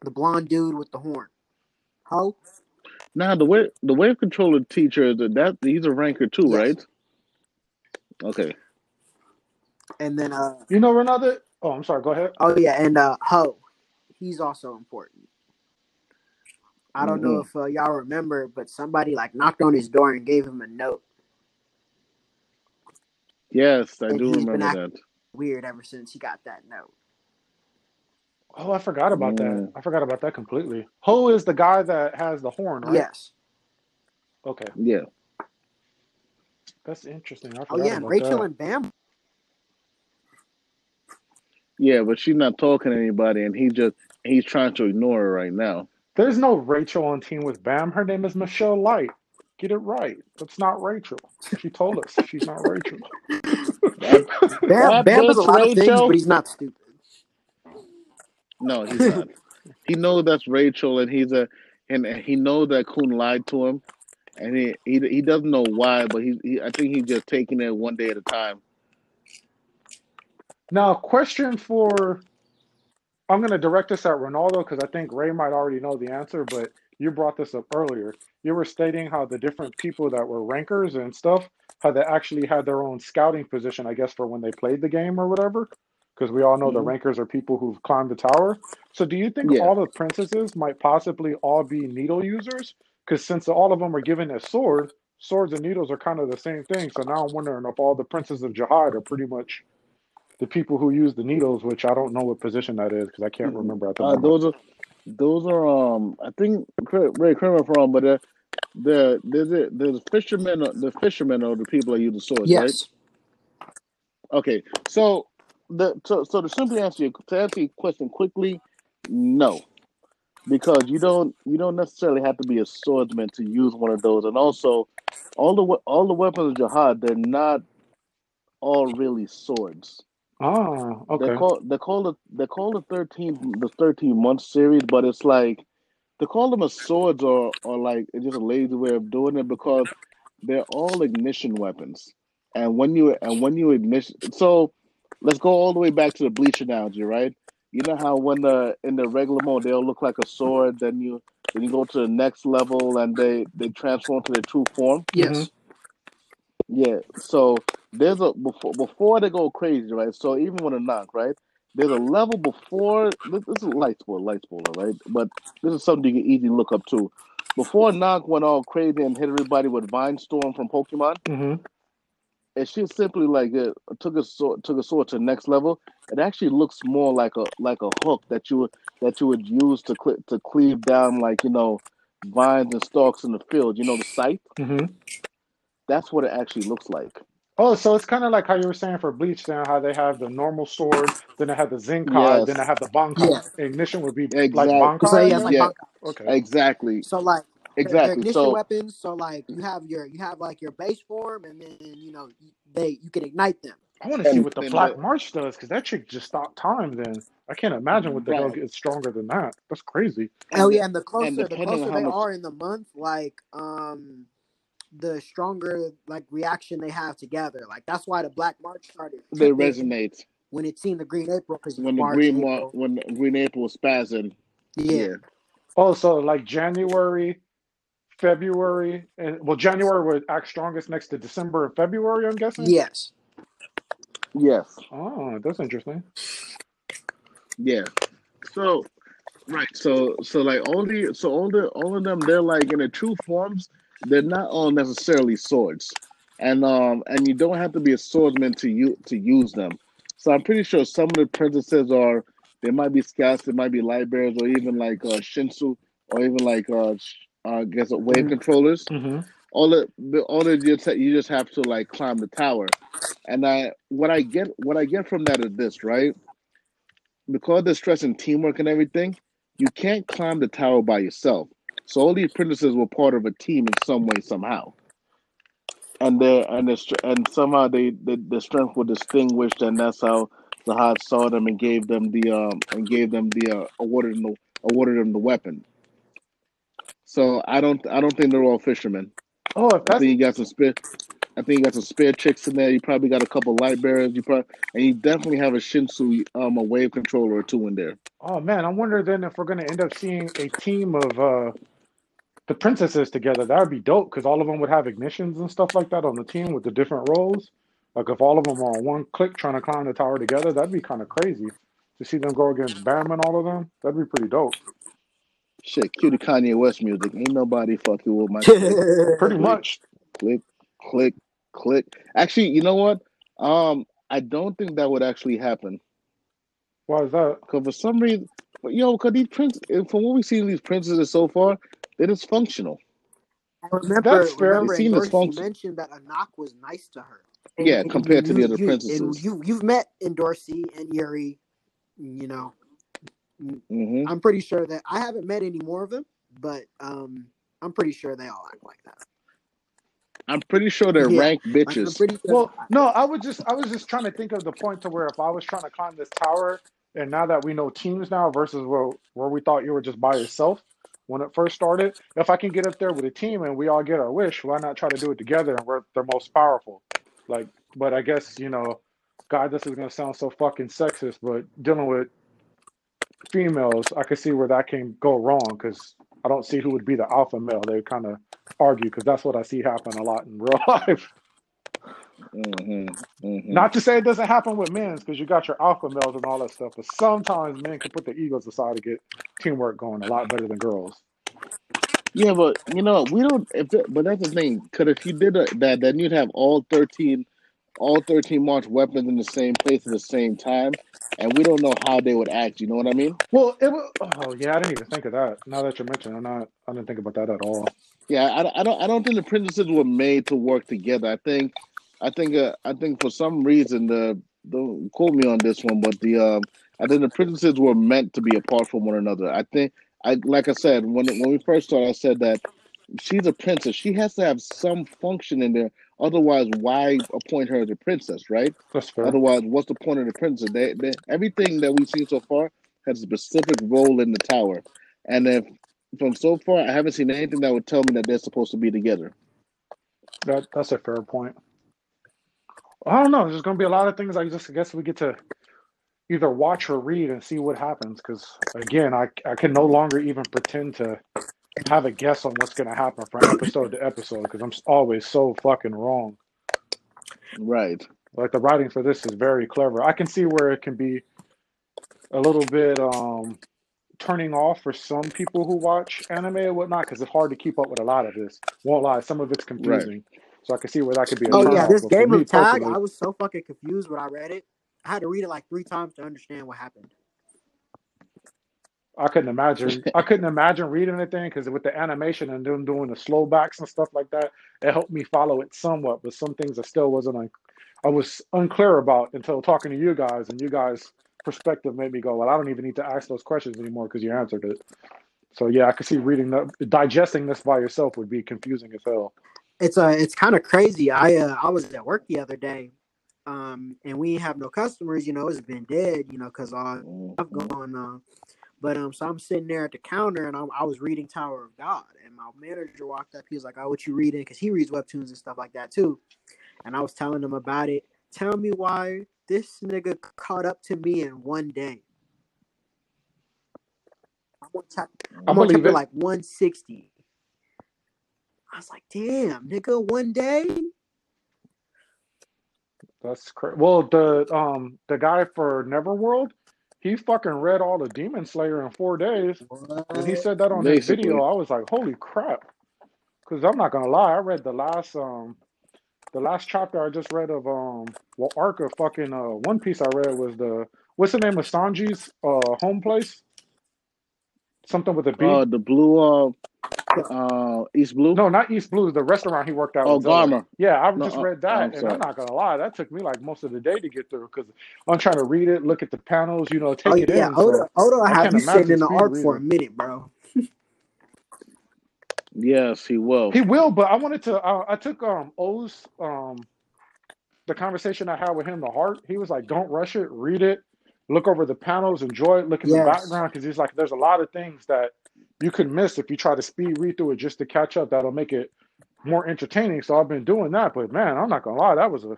[SPEAKER 3] the blonde dude with the horn. Ho?
[SPEAKER 1] Nah, the wave the wave controller teacher the, that he's a ranker too,
[SPEAKER 3] Yes.
[SPEAKER 1] right? Okay.
[SPEAKER 3] And then uh,
[SPEAKER 2] You know, Renata. Oh, I'm sorry. Go ahead.
[SPEAKER 3] oh yeah, and uh, Ho, he's also important. I don't know
[SPEAKER 1] hmm
[SPEAKER 3] if uh, y'all remember, but somebody like knocked on his door and gave him a note,
[SPEAKER 1] Yes, I
[SPEAKER 3] and
[SPEAKER 1] do
[SPEAKER 3] he's been
[SPEAKER 1] remember that.
[SPEAKER 3] weird ever since he got that note.
[SPEAKER 2] Oh, I forgot about that.
[SPEAKER 1] Mm.
[SPEAKER 2] I forgot about that completely. Ho is the guy that has the horn, right?
[SPEAKER 3] Yes.
[SPEAKER 2] Okay,
[SPEAKER 1] Yeah.
[SPEAKER 2] that's interesting. I
[SPEAKER 3] Oh yeah, and
[SPEAKER 2] about
[SPEAKER 3] Rachel
[SPEAKER 2] that.
[SPEAKER 3] and Bam.
[SPEAKER 1] Yeah, but she's not talking to anybody, and he just he's trying to ignore her right now.
[SPEAKER 2] There's no Rachel on team with Bam. Her name is Michelle Light. Get it right. That's not Rachel. She told us she's not Rachel.
[SPEAKER 1] That,
[SPEAKER 3] Bam,
[SPEAKER 1] that
[SPEAKER 3] Bam does a
[SPEAKER 1] bitch
[SPEAKER 3] lot of things,
[SPEAKER 1] Rachel.
[SPEAKER 3] but he's not stupid.
[SPEAKER 1] No, he's not. he knows that's Rachel, and he's a and he knows that Khun lied to him, and he he, he doesn't know why, but he, he I think he's just taking it one day at a time.
[SPEAKER 2] Now, question for I'm going to direct this at Renaldo because I think Ray might already know the answer, but you brought this up earlier. You were stating how the different people that were rankers and stuff, how they actually had their own scouting position, I guess, for when they played the game or whatever. Because we all know the
[SPEAKER 1] Mhm.
[SPEAKER 2] rankers are people who've climbed the tower. So, do you think
[SPEAKER 1] Yeah.
[SPEAKER 2] all the princesses might possibly all be needle users? Because since all of them are given a sword, swords and needles are kind of the same thing. So now I'm wondering if all the princes of Jahad are pretty much the people who use the needles, which I don't know what position that is because I can't
[SPEAKER 1] Mhm.
[SPEAKER 2] remember at the
[SPEAKER 1] Uh, those are those are um I think Ray correct me if I'm wrong, but the there's a, there's fishermen the fishermen are the people that use the swords, right?
[SPEAKER 3] Yes.
[SPEAKER 1] Okay, so the so, so to simply answer your to answer your question quickly, no, because you don't you don't necessarily have to be a swordsman to use one of those, and also all the all the weapons of Jahad they're not all really swords.
[SPEAKER 2] Ah,
[SPEAKER 1] They
[SPEAKER 2] okay.
[SPEAKER 1] call they call it they call the thirteen the thirteen month series, but it's like to call them a swords or or like it's just a lazy way of doing it because they're all ignition weapons. And when you and when you ignition, so let's go all the way back to the bleach analogy, right? You know how when the in the regular mode they'll look like a sword, then you then you go to the next level and they they transform to their true form.
[SPEAKER 3] Yes.
[SPEAKER 1] Yeah, so there's a before before they go crazy, right? So even with Anak, right? There's a level before this, this is light spoiler, light spoiler, right? But this is something you can easily look up too. Before Knock went all crazy and hit everybody with Vine Storm from Pokemon,
[SPEAKER 2] hmm
[SPEAKER 1] and she simply like uh, took a sword took a sword to the next level. It actually looks more like a like a hook that you would that you would use to cle to cleave down like you know vines and stalks in the field. You know the scythe.
[SPEAKER 2] hmm
[SPEAKER 1] That's what it actually looks like.
[SPEAKER 2] Oh, so it's kind of like how you were saying for Bleach, then how they have the normal sword, then they have the Zenkai, then they have the Bankai.
[SPEAKER 3] Yeah.
[SPEAKER 2] Ignition would be like
[SPEAKER 1] exactly.
[SPEAKER 2] Bankai,
[SPEAKER 3] So yeah, like.
[SPEAKER 1] Yeah,
[SPEAKER 3] Bankai.
[SPEAKER 2] Okay.
[SPEAKER 1] exactly,
[SPEAKER 3] So like they're, they're
[SPEAKER 1] exactly.
[SPEAKER 3] ignition
[SPEAKER 1] So
[SPEAKER 3] weapons. So like you have your you have like your base form, and then you know they you can ignite them.
[SPEAKER 2] I want to see what the Black
[SPEAKER 1] the
[SPEAKER 2] March does because that chick just stopped time. Then I can't imagine what the hell
[SPEAKER 1] right
[SPEAKER 2] gets stronger than that. That's crazy.
[SPEAKER 3] Oh yeah, and the
[SPEAKER 1] and
[SPEAKER 3] closer the closer they
[SPEAKER 1] much
[SPEAKER 3] are in the month, like um the stronger like reaction they have together. Like that's why the Black March started
[SPEAKER 1] they
[SPEAKER 3] tripping
[SPEAKER 1] resonate
[SPEAKER 3] when it seen the Green April because
[SPEAKER 1] when the
[SPEAKER 3] March,
[SPEAKER 1] green mar-
[SPEAKER 3] April.
[SPEAKER 1] when the green April was spazzing.
[SPEAKER 3] Yeah.
[SPEAKER 1] Yeah,
[SPEAKER 2] Oh, so like January, February, and well, January would act strongest next to December and February. I'm guessing.
[SPEAKER 3] Yes.
[SPEAKER 1] yes,
[SPEAKER 2] Oh, that's interesting.
[SPEAKER 1] yeah. So right, so so like all the so all the all of them they're like in the true forms. They're not all necessarily swords, and um and you don't have to be a swordsman to you to use them. So I'm pretty sure some of the princesses are they might be scouts, they might be light bearers, or even like uh, Shinsu, or even like uh, sh- uh I guess uh, wave controllers.
[SPEAKER 2] hmm
[SPEAKER 1] all the, the all the you just you just have to like climb the tower. And i what i get what i get from that is this right? Because they're stressing teamwork and everything you can't climb the tower by yourself so all these princesses were part of a team in some way somehow and they and the, and somehow they the, the strength was distinguished and that's how the Zahad saw them and gave them the um and gave them the uh, awarded them the, awarded them the weapon so i don't i don't think they're all fishermen
[SPEAKER 2] Oh,
[SPEAKER 1] I think you got some spare. I think you got some spare chicks in there. You probably got a couple light bearers. You probably and you definitely have a Shinsu, um, a wave controller or two in there.
[SPEAKER 2] oh man, I wonder then if we're gonna end up seeing a team of uh the princesses together. That would be dope because all of them would have ignitions and stuff like that on the team with the different roles. Like if all of them are on one click trying to climb the tower together, that'd be kind of crazy to see them go against Bam and all of them. That'd be pretty dope.
[SPEAKER 1] Shit, cue the Kanye West music. Ain't nobody fucking with my click,
[SPEAKER 2] Pretty
[SPEAKER 1] click,
[SPEAKER 2] much.
[SPEAKER 1] click, click, click. Actually, you know what? Um, I don't think that would actually happen
[SPEAKER 2] Why is that?
[SPEAKER 1] because for some reason, yo, because these prince, from what we've seen these princesses so far, they're dysfunctional.
[SPEAKER 3] remember,
[SPEAKER 2] That's fair.
[SPEAKER 3] remember,
[SPEAKER 1] They
[SPEAKER 3] in
[SPEAKER 1] seem
[SPEAKER 3] mentioned that Anak was nice to her. And,
[SPEAKER 1] Yeah,
[SPEAKER 3] and
[SPEAKER 1] compared to the other
[SPEAKER 3] you, and
[SPEAKER 1] princesses.
[SPEAKER 3] you, you've met Endorsi and Yuri. You know,
[SPEAKER 1] hmm
[SPEAKER 3] I'm pretty sure that I haven't met any more of them, but um, I'm pretty sure they all act like that.
[SPEAKER 1] I'm pretty sure they're
[SPEAKER 3] Yeah,
[SPEAKER 1] rank bitches.
[SPEAKER 3] pretty sure.
[SPEAKER 2] Well, no, I was just I was just trying to think of the point to where if I was trying to climb this tower, and now that we know teams now versus where where we thought you were just by yourself when it first started, if I can get up there with a team and we all get our wish, why not try to do it together and we're the most powerful? Like, but I guess you know, God, this is gonna sound so fucking sexist, but dealing with females, I could see where that can go wrong because I don't see who would be the alpha male. They kind of argue because that's what I see happen a lot in real life.
[SPEAKER 1] Hmm hmm
[SPEAKER 2] Not to say it doesn't happen with men's because you got your alpha males and all that stuff, but sometimes men can put their egos aside to get teamwork going a lot better than girls.
[SPEAKER 1] Yeah, but you know we don't. If it, but that's the thing. Because if you did that, then you'd have all thirteen, all thirteen launch weapons in the same place at the same time, and we don't know how they would act. You know what I mean?
[SPEAKER 2] Well, it was. Oh yeah, I didn't even think of that. Now that you mentioned, I'm not. I didn't think about that at all.
[SPEAKER 1] Yeah, I, I don't. I don't think the princesses were made to work together. I think, I think, uh, I think for some reason the don't quote me on this one, but the um, I think the princesses were meant to be apart from one another. I think, I like I said when when we first started, I said that she's a princess. She has to have some function in there. Otherwise, why appoint her as a princess, right?
[SPEAKER 2] That's fair.
[SPEAKER 1] Otherwise, what's the point of the princess? They, they, everything that we've seen so far has a specific role in the tower, and if from so far, I haven't seen anything that would tell me that they're supposed to be together.
[SPEAKER 2] That that's a fair point. I don't know. There's going to be a lot of things. I just I guess we get to either watch or read and see what happens. Because again, I I can no longer even pretend to have a guess on what's going to happen from episode to episode because I'm always so fucking wrong.
[SPEAKER 1] Right.
[SPEAKER 2] Like the writing for this is very clever. I can see where it can be a little bit um turning off for some people who watch anime and whatnot because it's hard to keep up with a lot of this. Won't lie, some of it's
[SPEAKER 1] Right.
[SPEAKER 2] So I can see where that could be a
[SPEAKER 3] Oh yeah, this game
[SPEAKER 2] me
[SPEAKER 3] of tag,
[SPEAKER 2] personally,
[SPEAKER 3] I was so fucking confused when I read it. I had to read it like three times to understand what happened.
[SPEAKER 2] I couldn't imagine. I couldn't imagine reading anything because with the animation and them doing the slow backs and stuff like that, it helped me follow it somewhat. But some things I still wasn't. Un- I was unclear about until talking to you guys, and you guys' perspective made me go, "Well, I don't even need to ask those questions anymore because you answered it." So yeah, I could see reading the digesting this by yourself would be confusing as hell.
[SPEAKER 3] It's uh it's kind of crazy. I uh I was at work the other day, um, and we have no customers. You know, it's been dead. You know, because all stuff
[SPEAKER 1] Mhm.
[SPEAKER 3] going on. But um, so I'm sitting there at the counter, and I'm, I was reading Tower of God, and my manager walked up. He was like, "Oh, what you reading?" Because he reads webtoons and stuff like that too. And I was telling him about it. Tell me why this nigga caught up to me in one day. I'm on, chap-
[SPEAKER 2] I
[SPEAKER 3] I'm on chapter like 160. I was like, "Damn, nigga, one day."
[SPEAKER 2] That's crazy. Well, the um the guy for Neverworld, he fucking read all the Demon Slayer in four days. When he said that on his video, I was like, "Holy crap!" Because I'm not gonna lie, I read the last um the last chapter I just read of um well arc of fucking uh One Piece I read was the what's the name of Sanji's uh home place? Something with a B.
[SPEAKER 1] Uh, the blue, uh, uh, East Blue.
[SPEAKER 2] No, not East Blue. the restaurant he worked at
[SPEAKER 1] Oh,
[SPEAKER 2] with Yeah, I
[SPEAKER 1] No,
[SPEAKER 2] just
[SPEAKER 1] uh,
[SPEAKER 2] read
[SPEAKER 1] I'm
[SPEAKER 2] that, and I'm not gonna lie, that took me like most of the day to get through because I'm trying to read it, look at the panels, you know,
[SPEAKER 3] Oh
[SPEAKER 2] take it
[SPEAKER 3] yeah,
[SPEAKER 2] in.
[SPEAKER 3] Oda.
[SPEAKER 2] So
[SPEAKER 3] Oda
[SPEAKER 2] I
[SPEAKER 3] have
[SPEAKER 2] can't
[SPEAKER 3] you sitting
[SPEAKER 2] imagine
[SPEAKER 3] in the
[SPEAKER 2] speed
[SPEAKER 3] arc for a minute, bro.
[SPEAKER 1] Yes, he will.
[SPEAKER 2] He will, but I wanted to. Uh, I took um O's um the conversation I had with him the heart. He was like, "Don't rush it, read it, look over the panels, enjoy it, look at the background," because he's like, "There's a lot of things that you could miss if you try to speed read through it just to catch up. That'll make it more entertaining." So I've been doing that, but man, I'm not gonna lie, that was a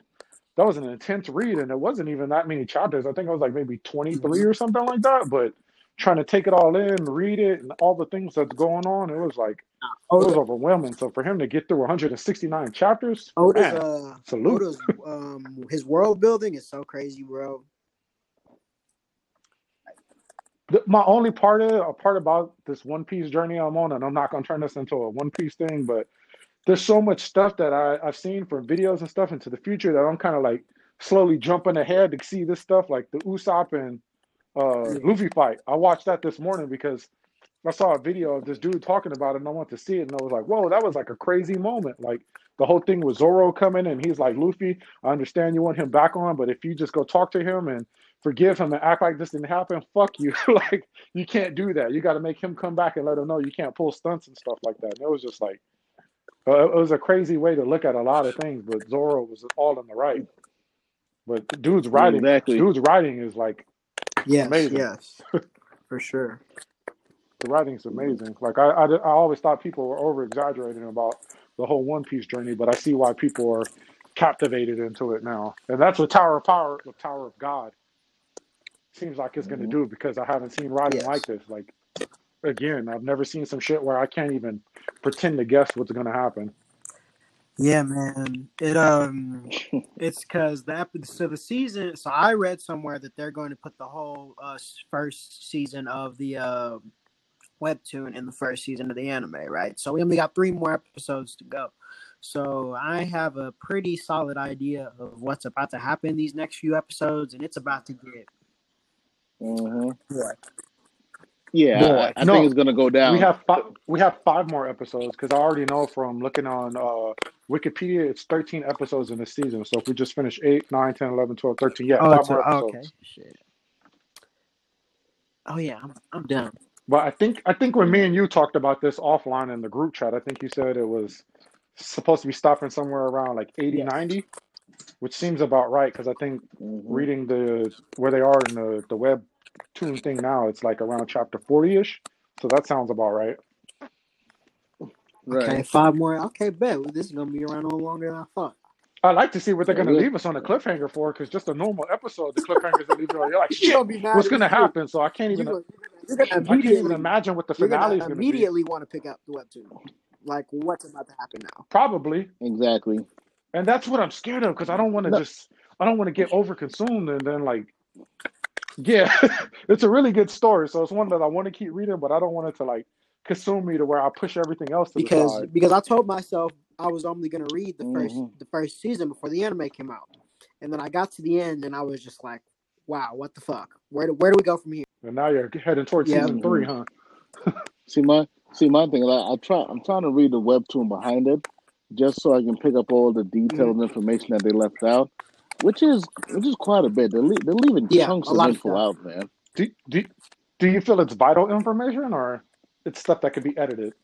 [SPEAKER 2] that was an intense read, and it wasn't even that many chapters. I think it was like maybe 23 or something like that. But trying to take it all in, read it, and all the things that's going on, it was like it was overwhelming. So for him to get through 169 chapters,
[SPEAKER 3] Oda's
[SPEAKER 2] man,
[SPEAKER 3] uh,
[SPEAKER 2] salute.
[SPEAKER 3] Oda's um, his world building is so crazy, bro.
[SPEAKER 2] The, my only part of a part about this One Piece journey I'm on, and I'm not gonna turn this into a One Piece thing, but there's so much stuff that I, I've seen from videos and stuff into the future that I'm kind of like slowly jumping ahead to see this stuff, like the Usopp and uh. Luffy fight. I watched that this morning because I saw a video of this dude talking about it, and I wanted to see it, and I was like, "Whoa, that was like a crazy moment!" Like the whole thing with Zoro coming, and he's like, "Luffy, I understand you want him back on, but if you just go talk to him and forgive him and act like this didn't happen. Fuck you. like you can't do that. You got to make him come back and let him know you can't pull stunts and stuff like that. And it was just like uh, it was a crazy way to look at a lot of things, but Zoro was all in the right. But dude's writing,
[SPEAKER 1] Exactly.
[SPEAKER 2] dude's writing is like
[SPEAKER 3] Yes,
[SPEAKER 2] Amazing.
[SPEAKER 3] yes, for sure.
[SPEAKER 2] the writing's amazing. Like I, I, I always thought people were over exaggerating about the whole One Piece journey, but I see why people are captivated into it now, and that's what Tower of Power, the Tower of God, seems like it's going to do because I haven't seen writing
[SPEAKER 3] Yes.
[SPEAKER 2] like this. Like again, I've never seen some shit where I can't even pretend to guess what's going to happen.
[SPEAKER 3] Yeah, man. It um, it's because the so the season. So I read somewhere that they're going to put the whole uh first season of the uh webtoon in the first season of the anime, right? So we only got three more episodes to go. So I have a pretty solid idea of what's about to happen these next few episodes, and it's about to get
[SPEAKER 1] hmm
[SPEAKER 3] boy.
[SPEAKER 1] Yeah,
[SPEAKER 2] Boy,
[SPEAKER 1] I, I
[SPEAKER 2] no.
[SPEAKER 1] think it's gonna go down.
[SPEAKER 2] We have five. We have five more episodes because I already know from looking on uh, Wikipedia, it's 13 episodes in the season. So if we just finish 8, 9, 10, 11, 12, 13, yeah,
[SPEAKER 3] Oh,
[SPEAKER 2] five
[SPEAKER 3] it's a,
[SPEAKER 2] more episodes.
[SPEAKER 3] okay. Shit. Oh yeah, I'm I'm down.
[SPEAKER 2] But I think I think when me and you talked about this offline in the group chat, I think you said it was supposed to be stopping somewhere around like 80,
[SPEAKER 3] Yes.
[SPEAKER 2] 90, which seems about right because I think
[SPEAKER 1] Mhm.
[SPEAKER 2] reading the where they are in the the web tune thing now, it's like around chapter 40 ish. So that sounds about right.
[SPEAKER 1] Right.
[SPEAKER 3] Okay, five more. Okay, bet this is gonna be around a little longer than I thought.
[SPEAKER 2] I like to see what they're going to leave us on a cliffhanger for because just a normal episode, the cliffhangers that leave you you're like, shit,
[SPEAKER 3] be
[SPEAKER 2] what's going to
[SPEAKER 3] shit.
[SPEAKER 2] happen? So I can't
[SPEAKER 3] You're
[SPEAKER 2] even
[SPEAKER 3] gonna, you're gonna
[SPEAKER 2] I can't even imagine what the
[SPEAKER 3] you're
[SPEAKER 2] finale is
[SPEAKER 3] gonna
[SPEAKER 2] going to be.
[SPEAKER 3] immediately want to pick up the webtoon. Like what's about to happen now?
[SPEAKER 2] Probably.
[SPEAKER 1] Exactly.
[SPEAKER 2] And that's what I'm scared of because I don't want to
[SPEAKER 1] No.
[SPEAKER 2] just I don't want to get over consumed and then like yeah, it's a really good story. So it's one that I want to keep reading, but I don't want it to like consume me to where I push everything else to the
[SPEAKER 3] Because
[SPEAKER 2] side.
[SPEAKER 3] because I told myself I was only gonna read the first
[SPEAKER 1] Mhm.
[SPEAKER 3] the first season before the anime came out, and then I got to the end and I was just like, wow, what the fuck? Where do where do we go from here?
[SPEAKER 2] And now you're heading towards
[SPEAKER 3] Yeah.
[SPEAKER 2] season three, huh?
[SPEAKER 1] See my see my thing. Like, I try. I'm trying to read the webtoon behind it, just so I can pick up all the detailed
[SPEAKER 3] Mm-hmm.
[SPEAKER 1] information that they left out, which is which is quite a bit. They're, le- they're leaving
[SPEAKER 3] Yeah,
[SPEAKER 1] chunks of
[SPEAKER 3] lot of
[SPEAKER 1] info out, man.
[SPEAKER 2] Do, do, do you feel it's vital information or it's stuff that could be edited?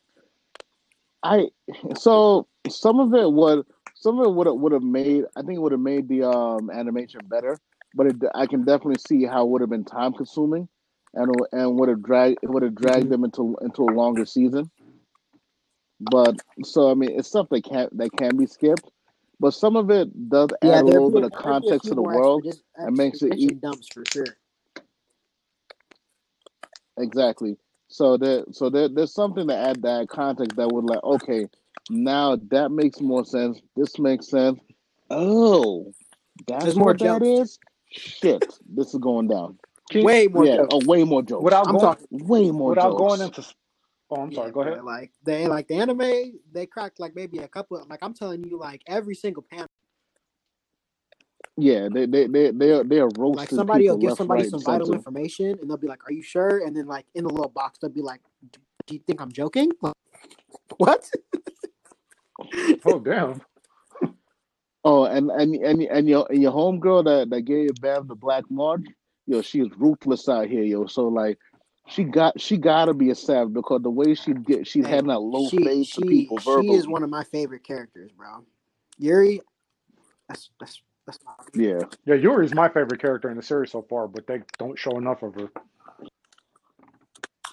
[SPEAKER 1] I so some of it would some of it would have would have made I think it would have made the um animation better, but it, I can definitely see how it would have been time consuming, and and would have dragged it would have dragged them into into a longer season. But so I mean, it's stuff that can that can be skipped, but some of it does add
[SPEAKER 3] Yeah,
[SPEAKER 1] a little bit of
[SPEAKER 3] there'd be a
[SPEAKER 1] context to the world
[SPEAKER 3] expedi-
[SPEAKER 1] and makes it e-
[SPEAKER 3] dumps for sure.
[SPEAKER 1] exactly. So there, so there, there's something to add that context that would like, okay, now that makes more sense. This makes sense. Oh, that's
[SPEAKER 3] There's more
[SPEAKER 1] what that
[SPEAKER 3] jokes.
[SPEAKER 1] is. Shit, this is going down.
[SPEAKER 3] Way more
[SPEAKER 1] Yeah, oh,
[SPEAKER 3] jokes.
[SPEAKER 1] oh, way more jokes.
[SPEAKER 2] without
[SPEAKER 3] I'm
[SPEAKER 2] going
[SPEAKER 3] talking.
[SPEAKER 1] Way more
[SPEAKER 2] without
[SPEAKER 1] jokes.
[SPEAKER 2] going into oh I'm sorry,
[SPEAKER 3] Yeah,
[SPEAKER 2] go ahead.
[SPEAKER 3] like they like the anime, they cracked like maybe a couple. Like I'm telling you, like every single panel,
[SPEAKER 1] Yeah, they they they they are, they are roasting
[SPEAKER 3] like somebody will give somebody
[SPEAKER 1] right,
[SPEAKER 3] some vital
[SPEAKER 1] center.
[SPEAKER 3] information, and they'll be like, "Are you sure?" And then like in the little box, they'll be like, "Do you think I'm joking?" Like, what?
[SPEAKER 2] Oh damn.
[SPEAKER 1] Oh, and and and and your and your homegirl that that gave Bam the Black March, yo, she is ruthless out here, yo. So like, she got she gotta be a savage because the way she get she's
[SPEAKER 3] Hey,
[SPEAKER 1] having that low
[SPEAKER 3] she
[SPEAKER 1] fade to
[SPEAKER 3] she
[SPEAKER 1] people
[SPEAKER 3] she is one of my favorite characters, bro. Yuri, that's that's that's my
[SPEAKER 1] Yeah,
[SPEAKER 2] Yeah, Yuri's my favorite character in the series so far, but they don't show enough of her.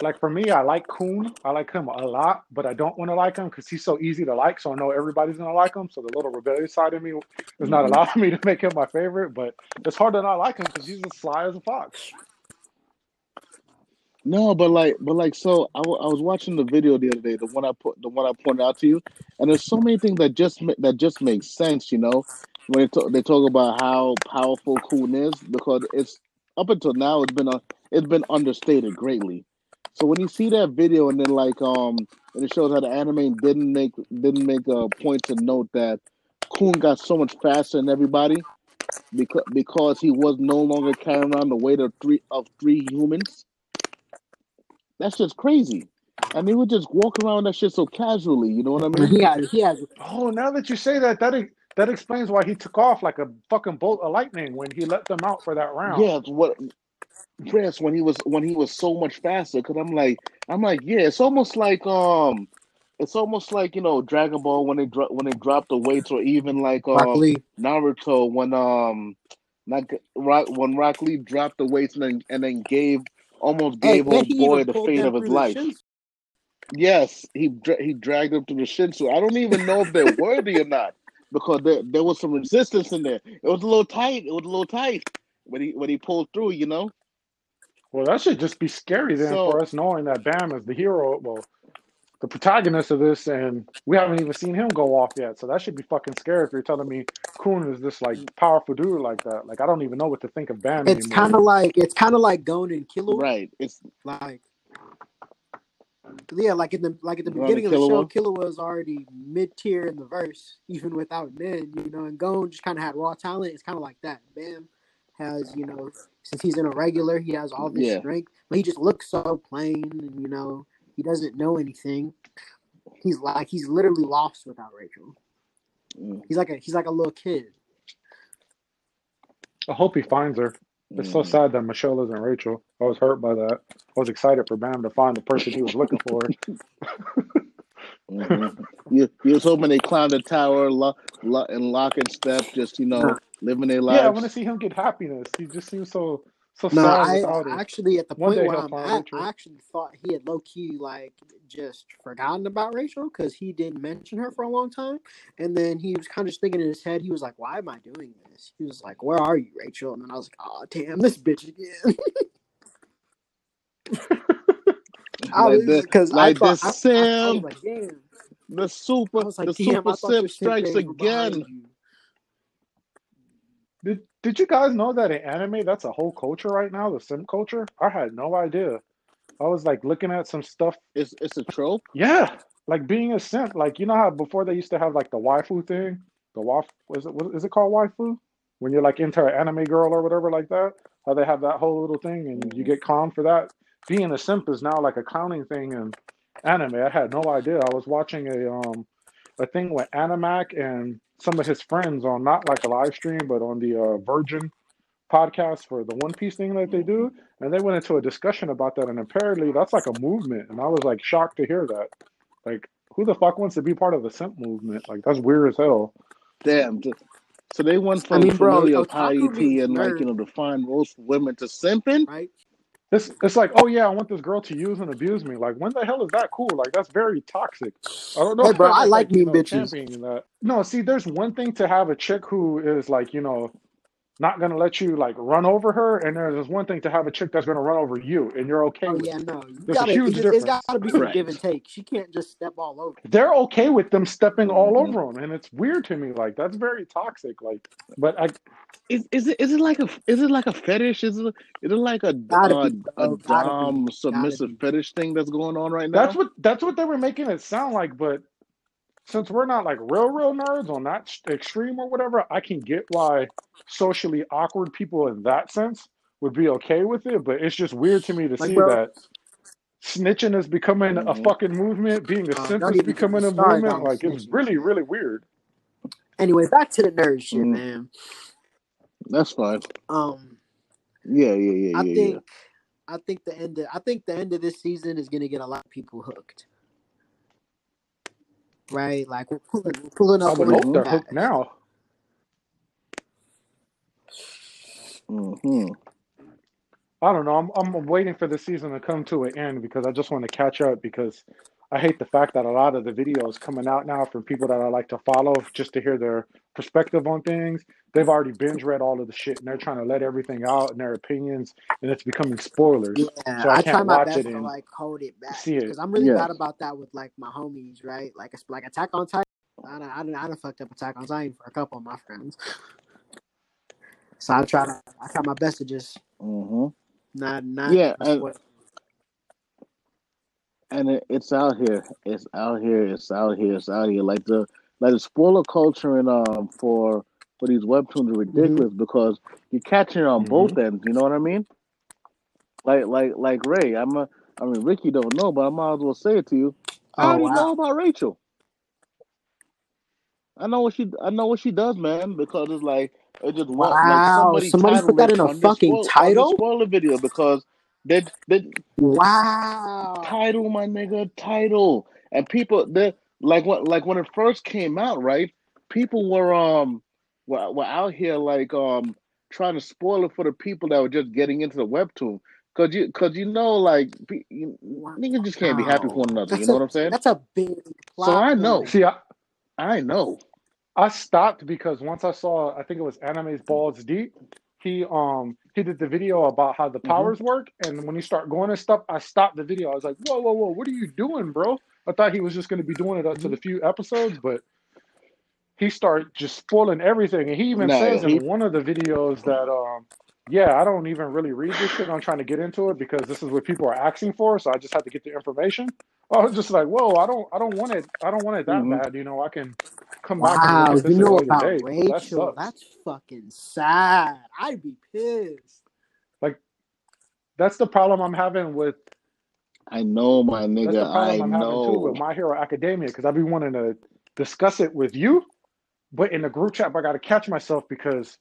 [SPEAKER 2] Like for me, I like Khun. I like him a lot, but I don't want to like him because he's so easy to like. So I know everybody's gonna like him. So the little rebellious side of me is not
[SPEAKER 1] Mhm.
[SPEAKER 2] allowing me to make him my favorite. But it's hard to not like him because he's as sly as a fox.
[SPEAKER 1] No, but like but like so, I, I was watching the video the other day, the one I put the one I pointed out to you, and there's so many things that just ma- that just makes sense, you know, when they talk they talk about how powerful Khun is because it's up until now it's been a, it's been understated greatly. So when you see that video and then like um and it shows how the anime didn't make didn't make a point to note that Khun got so much faster than everybody because because he was no longer carrying around the weight of three of three humans. That's just crazy. And they would just walk around that shit so casually, you know what I mean?
[SPEAKER 3] he has he has
[SPEAKER 2] Oh, now that you say that, that that explains why he took off like a fucking bolt of lightning when he let them out for that round.
[SPEAKER 1] Yeah, it's what Prince when he was when he was so much faster. Cause I'm like I'm like yeah, it's almost like um, it's almost like you know Dragon Ball when they drop when they dropped the weights, or even like
[SPEAKER 3] Rock
[SPEAKER 1] um
[SPEAKER 3] Lee.
[SPEAKER 1] Naruto when um like Rock when Rock Lee dropped the weights and then and then gave almost gave
[SPEAKER 3] then
[SPEAKER 1] old boy the fate of his life. Yes, he dra- he dragged him to the Shinsu. I don't even know if they're worthy or not because there there was some resistance in there. It was a little tight. It was a little tight when he when he pulled through. You know.
[SPEAKER 2] Well, that should just be scary then
[SPEAKER 1] So
[SPEAKER 2] for us knowing that Bam is the hero, well, the protagonist of this, and we haven't even seen him go off yet. So that should be fucking scary if you're telling me Khun is this like powerful dude like that. Like I don't even know what to think of Bam
[SPEAKER 3] It's kind of like it's kind of like Gon and Killua.
[SPEAKER 1] right, it's
[SPEAKER 3] Like yeah, like in the like at the beginning of the show,
[SPEAKER 1] Killua.
[SPEAKER 3] Killua was already mid tier in the verse, even without men, you know. And Gon just kind of had raw talent. It's kind of like that. Bam has you know since he's in a regular, he has all this
[SPEAKER 1] Yeah,
[SPEAKER 3] strength, but he just looks so plain, and you know he doesn't know anything. He's like he's literally lost without Rachel.
[SPEAKER 1] mm,
[SPEAKER 3] He's like a he's like a little kid.
[SPEAKER 2] I hope he finds her. It's so
[SPEAKER 1] mm.
[SPEAKER 2] sad that Michelle isn't Rachel. I was hurt by that. I was excited for Bam to find the person he was looking for.
[SPEAKER 1] Mhm. You you was hoping they climb the tower, lock, lock, and lock and step, just you know, living their life.
[SPEAKER 2] yeah, I want to see him get happiness. He just seems so so
[SPEAKER 3] no,
[SPEAKER 2] sad
[SPEAKER 3] I actually at the
[SPEAKER 2] One
[SPEAKER 3] point where I'm at, I actually thought he had low key like just forgotten about Rachel because he didn't mention her for a long time, and then he was kind of just thinking in his head, he was like, "Why am I doing this?" He was like, "Where are you, Rachel?" And then I was like, "Oh, damn, this bitch again." I
[SPEAKER 1] Like the
[SPEAKER 3] because
[SPEAKER 1] like the
[SPEAKER 3] like,
[SPEAKER 1] the super
[SPEAKER 3] was
[SPEAKER 1] the super
[SPEAKER 3] I thought
[SPEAKER 1] simp strikes
[SPEAKER 3] days were behind
[SPEAKER 1] again.
[SPEAKER 3] you.
[SPEAKER 2] Did you guys know that in anime that's a whole culture right now, the sim culture? I had no idea. I was like looking at some stuff.
[SPEAKER 1] It's it's a trope.
[SPEAKER 2] Yeah, like being a simp. Like you know how before they used to have like the waifu thing, the waf was it what is it called waifu? When you're like into an anime girl or whatever like that, how they have that whole little thing and you get clowned for that. Being a simp is now like a clowning thing in anime. I had no idea. I was watching a um a thing with Animac and some of his friends on not like a live stream, but on the uh, Virgin podcast for the One Piece thing that they do, and they went into a discussion about that, and apparently that's like a movement, and I was like shocked to hear that. Like, who the fuck wants to be part of the simp movement? Like, that's weird as hell.
[SPEAKER 1] Damn. So they went
[SPEAKER 3] I
[SPEAKER 1] from
[SPEAKER 3] mean, bro,
[SPEAKER 1] familial
[SPEAKER 3] otaku
[SPEAKER 1] piety and like you
[SPEAKER 3] nerd,
[SPEAKER 1] know defined roles for women to simping.
[SPEAKER 3] right?
[SPEAKER 2] It's it's like, oh yeah, I want this girl to use and abuse me. Like, when the hell is that cool? Like, that's very toxic. I don't know
[SPEAKER 3] Hey, bro, I like
[SPEAKER 2] like, you
[SPEAKER 3] mean
[SPEAKER 2] know,
[SPEAKER 3] bitches.
[SPEAKER 2] that. No, see, there's one thing to have a chick who is like, you know, not gonna let you like run over her, and there's one thing to have a chick that's gonna run over you, and you're okay
[SPEAKER 3] Oh
[SPEAKER 2] with
[SPEAKER 3] yeah,
[SPEAKER 2] it.
[SPEAKER 3] no, you
[SPEAKER 2] There's a
[SPEAKER 3] gotta. It
[SPEAKER 2] huge
[SPEAKER 3] it's
[SPEAKER 2] difference.
[SPEAKER 3] gotta be some give and take. She can't just step all over.
[SPEAKER 2] They're okay with them stepping all
[SPEAKER 1] hmm
[SPEAKER 2] over them, and it's weird to me. Like that's very toxic. Like, but I
[SPEAKER 1] Is is it is it like a is it like a fetish? Is it is it like a
[SPEAKER 3] Gotta
[SPEAKER 1] uh,
[SPEAKER 3] be,
[SPEAKER 1] a
[SPEAKER 3] bro.
[SPEAKER 1] Dom
[SPEAKER 3] Gotta
[SPEAKER 1] submissive fetish thing that's going on right now?
[SPEAKER 2] that's what that's what they were making it sound like. But since we're not like real real nerds on that sh- extreme or whatever, I can get why socially awkward people in that sense would be okay with it. But it's just weird to me to
[SPEAKER 3] Like,
[SPEAKER 2] see
[SPEAKER 3] bro.
[SPEAKER 2] that snitching is becoming a
[SPEAKER 1] hmm
[SPEAKER 2] fucking movement, being a
[SPEAKER 3] Uh,
[SPEAKER 2] simp is
[SPEAKER 3] even get me
[SPEAKER 2] becoming a movement.
[SPEAKER 3] on the
[SPEAKER 2] Like it's really really weird.
[SPEAKER 3] Anyway, back to the nerd shit,
[SPEAKER 1] mm
[SPEAKER 3] man.
[SPEAKER 1] That's fine.
[SPEAKER 3] Um,
[SPEAKER 1] Yeah, yeah, yeah,
[SPEAKER 3] I
[SPEAKER 1] yeah, yeah.
[SPEAKER 3] think, I think the end. Of, I think the end of this season is gonna get a lot of people hooked. Right? Like we're pulling, we're pulling
[SPEAKER 2] I
[SPEAKER 3] up
[SPEAKER 2] would
[SPEAKER 3] on it
[SPEAKER 2] hope they're
[SPEAKER 3] fast.
[SPEAKER 2] hooked now.
[SPEAKER 1] hmm
[SPEAKER 2] I don't know. I'm I'm waiting for the season to come to an end because I just want to catch up because I hate the fact that a lot of the videos coming out now from people that I like to follow just to hear their perspective on things. They've already binge read all of the shit and they're trying to let everything out and their opinions and it's becoming spoilers.
[SPEAKER 3] Yeah,
[SPEAKER 2] So I
[SPEAKER 3] I try
[SPEAKER 2] can't
[SPEAKER 3] my
[SPEAKER 2] watch
[SPEAKER 3] best
[SPEAKER 2] it
[SPEAKER 3] to
[SPEAKER 2] and
[SPEAKER 3] like hold it back because. I'm really
[SPEAKER 1] Yeah.
[SPEAKER 3] bad about that with like my homies, right? Like it's like Attack on Titan. I done, I done, I done fucked up Attack on Titan for a couple of my friends. So I try to, I try my best to just
[SPEAKER 1] hmm
[SPEAKER 3] not, not
[SPEAKER 1] Yeah, and and it, it's out here. It's out here. It's out here. It's out here. Like the like the spoiler culture and um for for these webtoons are
[SPEAKER 3] hmm
[SPEAKER 1] ridiculous because you're catching it on
[SPEAKER 2] hmm
[SPEAKER 1] both ends. You know what I mean? Like like like Ray. I'm a. I mean Ricky don't know, but I might as well say it to you. I
[SPEAKER 3] Oh
[SPEAKER 1] already know about Rachel. I know what she I know what she does, man, because it's like it just want like
[SPEAKER 3] Wow,
[SPEAKER 1] somebody
[SPEAKER 3] somebody put that in a fucking
[SPEAKER 1] spoil
[SPEAKER 3] title.
[SPEAKER 1] spoiler video because they they
[SPEAKER 3] Wow.
[SPEAKER 1] title my nigga title and people the like what like when it first came out right people were um were, were out here like um trying to spoil it for the people that were just getting into the webtoon because you because you know like pe- you, niggas just can't be happy for one another you know
[SPEAKER 3] a
[SPEAKER 1] what i'm saying
[SPEAKER 3] that's a big
[SPEAKER 1] so i know
[SPEAKER 3] point.
[SPEAKER 2] See, I,
[SPEAKER 1] i know
[SPEAKER 2] I stopped because once I saw, I think it was Anime's Balls Deep. He um he did the video about how the
[SPEAKER 1] hmm
[SPEAKER 2] powers work, and when you start going and stuff, I stopped the video. I was like, whoa, whoa, whoa, what are you doing, bro? I thought he was just going to be doing it up to the few episodes, but he started just spoiling everything. And he even
[SPEAKER 1] nah
[SPEAKER 2] says
[SPEAKER 1] he
[SPEAKER 2] in one of the videos that um yeah, I don't even really read this shit. I'm trying to get into it because this is what people are asking for, so I just have to get the information. I was just like, whoa, I don't I don't want it I don't want it that
[SPEAKER 1] hmm
[SPEAKER 2] bad, you know. I can come back and look
[SPEAKER 3] Wow, you
[SPEAKER 2] this at a
[SPEAKER 3] know about
[SPEAKER 2] date. But that
[SPEAKER 3] Rachel? That's fucking sad. I'd be pissed.
[SPEAKER 2] Like that's the problem I'm having with
[SPEAKER 1] i know my
[SPEAKER 2] that's
[SPEAKER 1] nigga
[SPEAKER 2] the problem
[SPEAKER 1] i
[SPEAKER 2] I'm having too with My Hero Academia because I be wanting to discuss it with you, but in the group chat I got to catch myself because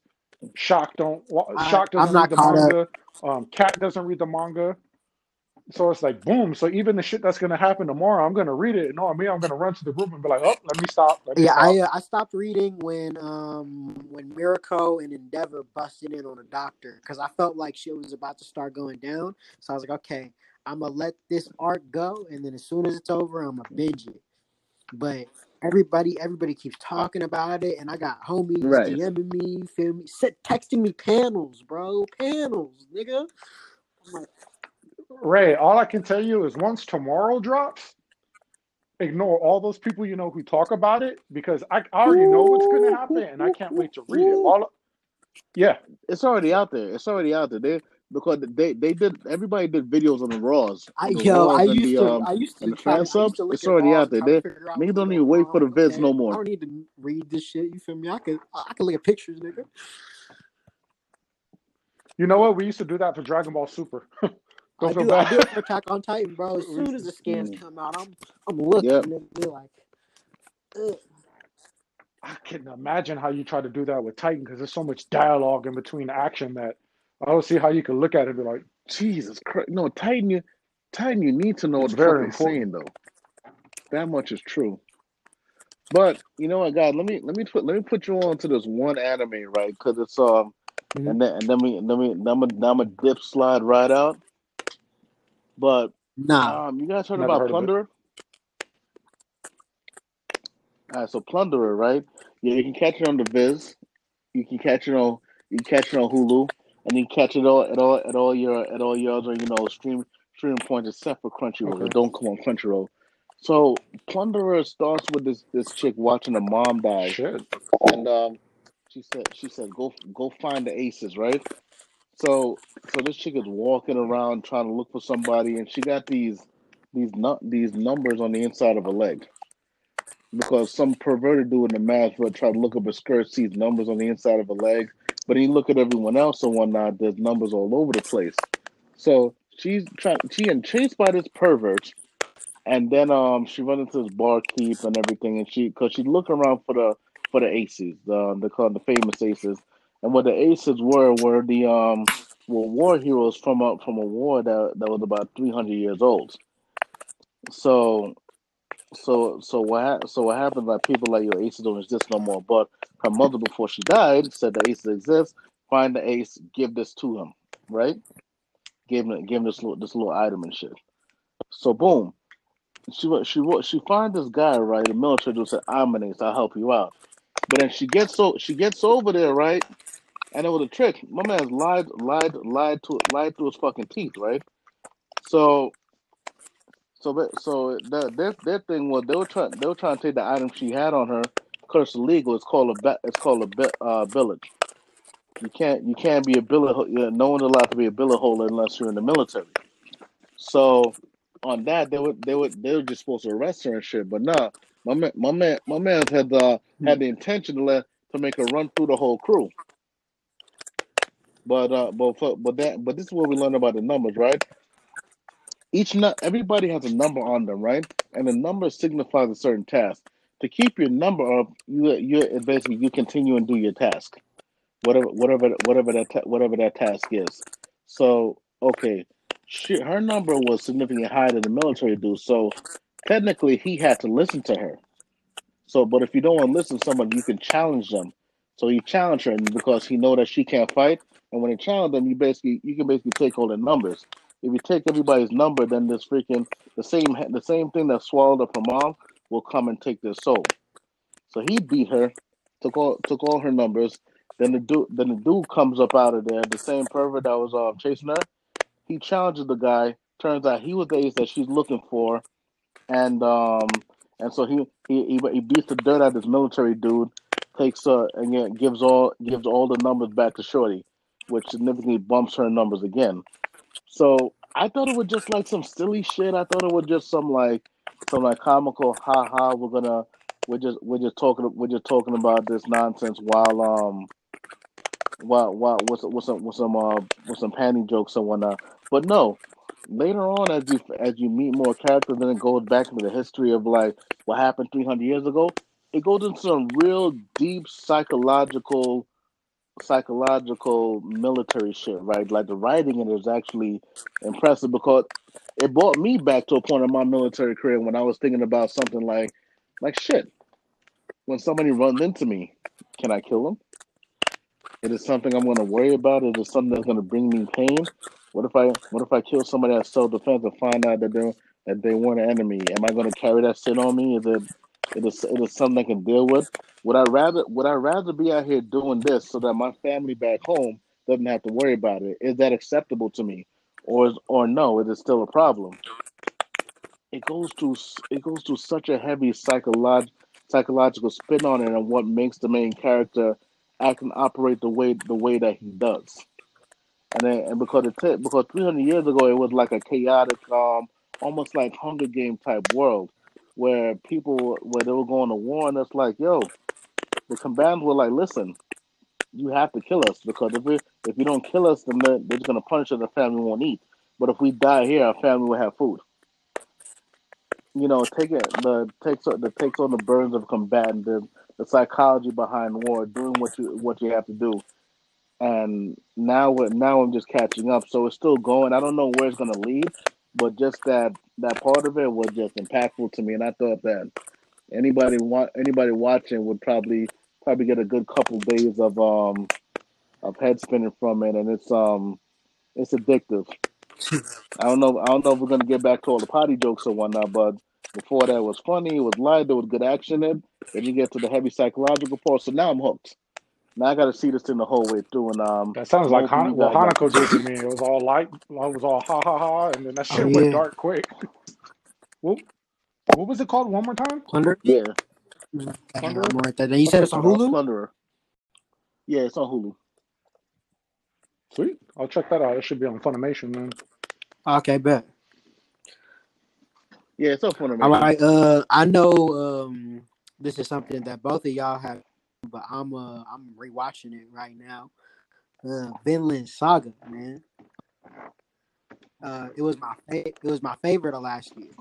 [SPEAKER 2] Shock don't
[SPEAKER 3] I
[SPEAKER 2] Shock
[SPEAKER 3] I'm
[SPEAKER 2] doesn't read the manga, um, Cat doesn't read the manga, so it's like boom. So even the shit that's gonna happen tomorrow, I'm gonna read it, and on me, I'm gonna run to the group and be like, oh, let me stop, let me
[SPEAKER 3] Yeah,
[SPEAKER 2] stop.
[SPEAKER 3] I uh, I stopped reading when um when Mirko and Endeavor busted in on a doctor because I felt like shit was about to start going down. So I was like, okay, I'm gonna let this art go, and then as soon as it's over, I'm gonna binge it. But everybody everybody keeps talking about it, and I got homies
[SPEAKER 1] right
[SPEAKER 3] DMing me, you feel me, sit texting me panels, bro, panels, nigga. I'm like,
[SPEAKER 2] Ray, all I can tell you is once tomorrow drops, ignore all those people you know who talk about it because I, I already know what's gonna happen, and I can't wait to read it. All yeah,
[SPEAKER 1] it's already out there. It's already out there. They because they they did everybody did videos on the Raws,
[SPEAKER 3] I
[SPEAKER 1] on the
[SPEAKER 3] yo, I
[SPEAKER 1] Raws and
[SPEAKER 3] used
[SPEAKER 1] the
[SPEAKER 3] to,
[SPEAKER 1] um
[SPEAKER 3] I used to
[SPEAKER 1] the
[SPEAKER 3] try, I used
[SPEAKER 1] subs.
[SPEAKER 3] to look
[SPEAKER 1] It's already
[SPEAKER 3] Raw
[SPEAKER 1] out there.
[SPEAKER 3] try
[SPEAKER 1] They
[SPEAKER 3] out
[SPEAKER 1] niggas don't even wait for the vids
[SPEAKER 3] okay,
[SPEAKER 1] no more.
[SPEAKER 3] I don't need to read this shit. You feel me? I can I could look at pictures, nigga.
[SPEAKER 2] you know what? We used to do that for Dragon Ball Super.
[SPEAKER 3] I
[SPEAKER 2] Don't feel
[SPEAKER 3] do, I do it for Attack on Titan, bro. As soon as the scans
[SPEAKER 1] Mm.
[SPEAKER 3] come out, I'm, I'm looking,
[SPEAKER 1] Yep.
[SPEAKER 3] nigga. Like, ugh.
[SPEAKER 2] I can imagine how you try to do that with Titan because there's so much dialogue in between action that I don't see how you can look at it and be like,
[SPEAKER 1] Jesus Christ. No, Titan you Titan you need to know what
[SPEAKER 2] it's
[SPEAKER 1] the fuck
[SPEAKER 2] very
[SPEAKER 1] they're
[SPEAKER 2] important.
[SPEAKER 1] saying though. That much is true. But you know what, God? Let me let me put let me put you on to this one anime, right? Because it's um,
[SPEAKER 2] Mhm.
[SPEAKER 1] and then and then we then we then I'm a, I'm a dip slide right out. But
[SPEAKER 3] nah.
[SPEAKER 1] um, you guys heard
[SPEAKER 2] Never
[SPEAKER 1] about
[SPEAKER 2] heard of it.
[SPEAKER 1] Plunderer? All right, so Plunderer, right? Yeah, you can catch it on the Viz. You can catch it on you can catch it on Hulu, and can catch it all at all at all your at all your other you know stream streaming points except for Crunchyroll.
[SPEAKER 2] Okay.
[SPEAKER 1] Don't come on Crunchyroll. So Plunderer starts with this this chick watching her mom die,
[SPEAKER 2] Shit.
[SPEAKER 1] and um, she said she said go go find the aces, right? So so this chick is walking around trying to look for somebody, and she got these these nu- these numbers on the inside of her leg because some perverted dude in the math would try to look up her skirt, sees numbers on the inside of her leg, but he look at everyone else and whatnot. There's numbers all over the place. So she's trying. She and chased by this pervert, and then um she run into this barkeep and everything, and she because she look around for the for the aces, the they call the famous aces, and what the aces were were the um were war heroes from a from a war that that was about three hundred years old. So so so what hap- so what happened? Like people like your aces don't exist no more. But her mother before she died said the aces exist. Find the ace, give this to him, right? Give him give him this little this little item and shit. So boom, she she she find this guy right, the military dude said, "I'm an ace. I'll help you out." But then she gets so she gets over there, right? And it was a trick. My man's lied lied lied to lied through his fucking teeth, right? So so so that their their thing was they were trying they were trying to take the item she had on her it's illegal. It's called a it's called a uh, billage. You can't you can't be a billet. ho- Yeah, no one's allowed to be a billet holder unless you're in the military. So on that they were they were they were just supposed to arrest her and shit. But nah, my man my man my man had uh, had the intention to let to make her run through the whole crew. But uh but but that but this is what we learned about the numbers, right? Each everybody has a number on them, right? And the number signifies a certain task. To keep your number up, you you basically you continue and do your task, whatever whatever whatever that ta- whatever that task is. So okay, she, her number was significantly higher than the military do. So technically, he had to listen to her. So, but if you don't want to listen to someone, you can challenge them. So he challenged her, because he know that she can't fight, and when he challenged them, you basically you can basically take all the numbers. If you take everybody's number, then this freaking the same the same thing that swallowed up her mom will come and take their soul. So he beat her, took all took all her numbers. Then the dude then the dude comes up out of there, the same pervert that was uh, chasing her. He challenges the guy. Turns out he was the ace that she's looking for, and um and so he he he, he beats the dirt out of this military dude, takes uh and yeah, gives all gives all the numbers back to Shorty, which significantly bumps her numbers again. So I thought it was just like some silly shit. I thought it was just some like some like comical ha ha. We're gonna we're just we're just talking we're just talking about this nonsense while um while while with with some with some uh with some panty jokes and whatnot. But no, later on as you as you meet more characters, then it goes back into the history of like what happened three hundred years ago. It goes into some real deep psychological psychological military shit, right? Like the writing in it is actually impressive because it brought me back to a point in my military career when I was thinking about something like like shit. When somebody runs into me, can I kill them? It is something I'm going to worry about. It is something that's going to bring me pain. What if I what if I kill somebody at self defense and find out that they that they weren't an enemy? Am I going to carry that shit on me? Is it it is it is something I can deal with? Would I rather would I rather be out here doing this so that my family back home doesn't have to worry about it? Is that acceptable to me, or is, or no? Is it still a problem? It goes to it goes to such a heavy psycholog, psychological spin on it, and what makes the main character act and operate the way the way that he does. And then, and because it t- because 300 years ago it was like a chaotic, um, almost like Hunger Game type world where people where they were going to war, and it's like, yo, the combatants were like, listen, you have to kill us because if we if you don't kill us, then they're, they're just gonna punish us. The family won't eat. But if we die here, our family will have food. You know, take it the takes the takes on the burdens of combatant, the, the psychology behind war, doing what you what you have to do. And now now I'm just catching up, so it's still going. I don't know where it's gonna lead, but just that that part of it was just impactful to me, and I thought that anybody want anybody watching would probably probably get a good couple days of um of head spinning from it, and it's um it's addictive. I don't know I don't know if we're gonna get back to all the potty jokes or whatnot, but before that was funny, it was light, there was good action in. Then you get to the heavy psychological part, so now I'm hooked. Now I got to see this thing the whole way through, and um,
[SPEAKER 2] That sounds like
[SPEAKER 1] hopefully
[SPEAKER 2] Han-
[SPEAKER 1] you
[SPEAKER 2] what Hanako did to me. It was all light, it was all ha ha ha, and then that
[SPEAKER 3] Oh
[SPEAKER 2] shit went dark quick. What, what was it called? One more time?
[SPEAKER 3] Plunder.
[SPEAKER 1] yeah,
[SPEAKER 3] Okay,
[SPEAKER 2] Plunderer?
[SPEAKER 3] Right there. Then you
[SPEAKER 2] I'll
[SPEAKER 3] said it's on. Hulu.
[SPEAKER 1] Plunderer. Yeah, it's on Hulu.
[SPEAKER 2] Sweet. I'll check that out. It should be on Funimation, man.
[SPEAKER 3] Okay, bet.
[SPEAKER 1] Yeah, it's on Funimation.
[SPEAKER 3] All right. Uh, I know um this is something that both of y'all have, but I'm uh I'm rewatching it right now. Uh, Vinland Saga, man. Uh, it was my fa- it was my favorite of last year.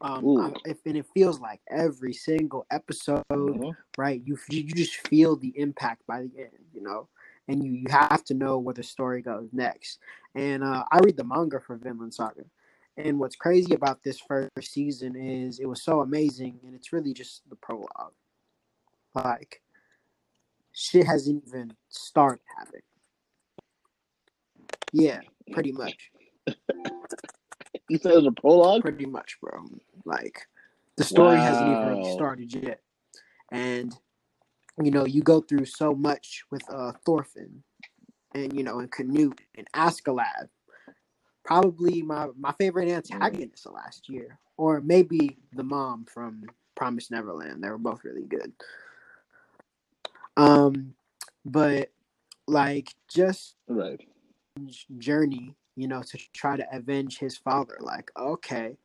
[SPEAKER 3] Um, I, if, and it feels like every single episode,
[SPEAKER 1] Mhm.
[SPEAKER 3] right? You you you just feel the impact by the end, you know, and you you have to know where the story goes next. And uh, I read the manga for Vinland Saga, and what's crazy about this first season is it was so amazing, and it's really just the prologue. Like, shit hasn't even started happening. Yeah, pretty much,
[SPEAKER 1] You said it's a prologue.
[SPEAKER 3] pretty much, bro. Like, the story hasn't even really started yet, and you know you go through so much with uh Thorfinn, and you know and Canute and Askeladd. Probably my my favorite antagonist of last year, or maybe the mom from Promise Neverland. They were both really good. Um, but like just
[SPEAKER 1] Right.
[SPEAKER 3] journey, you know, to try to avenge his father. Like, okay,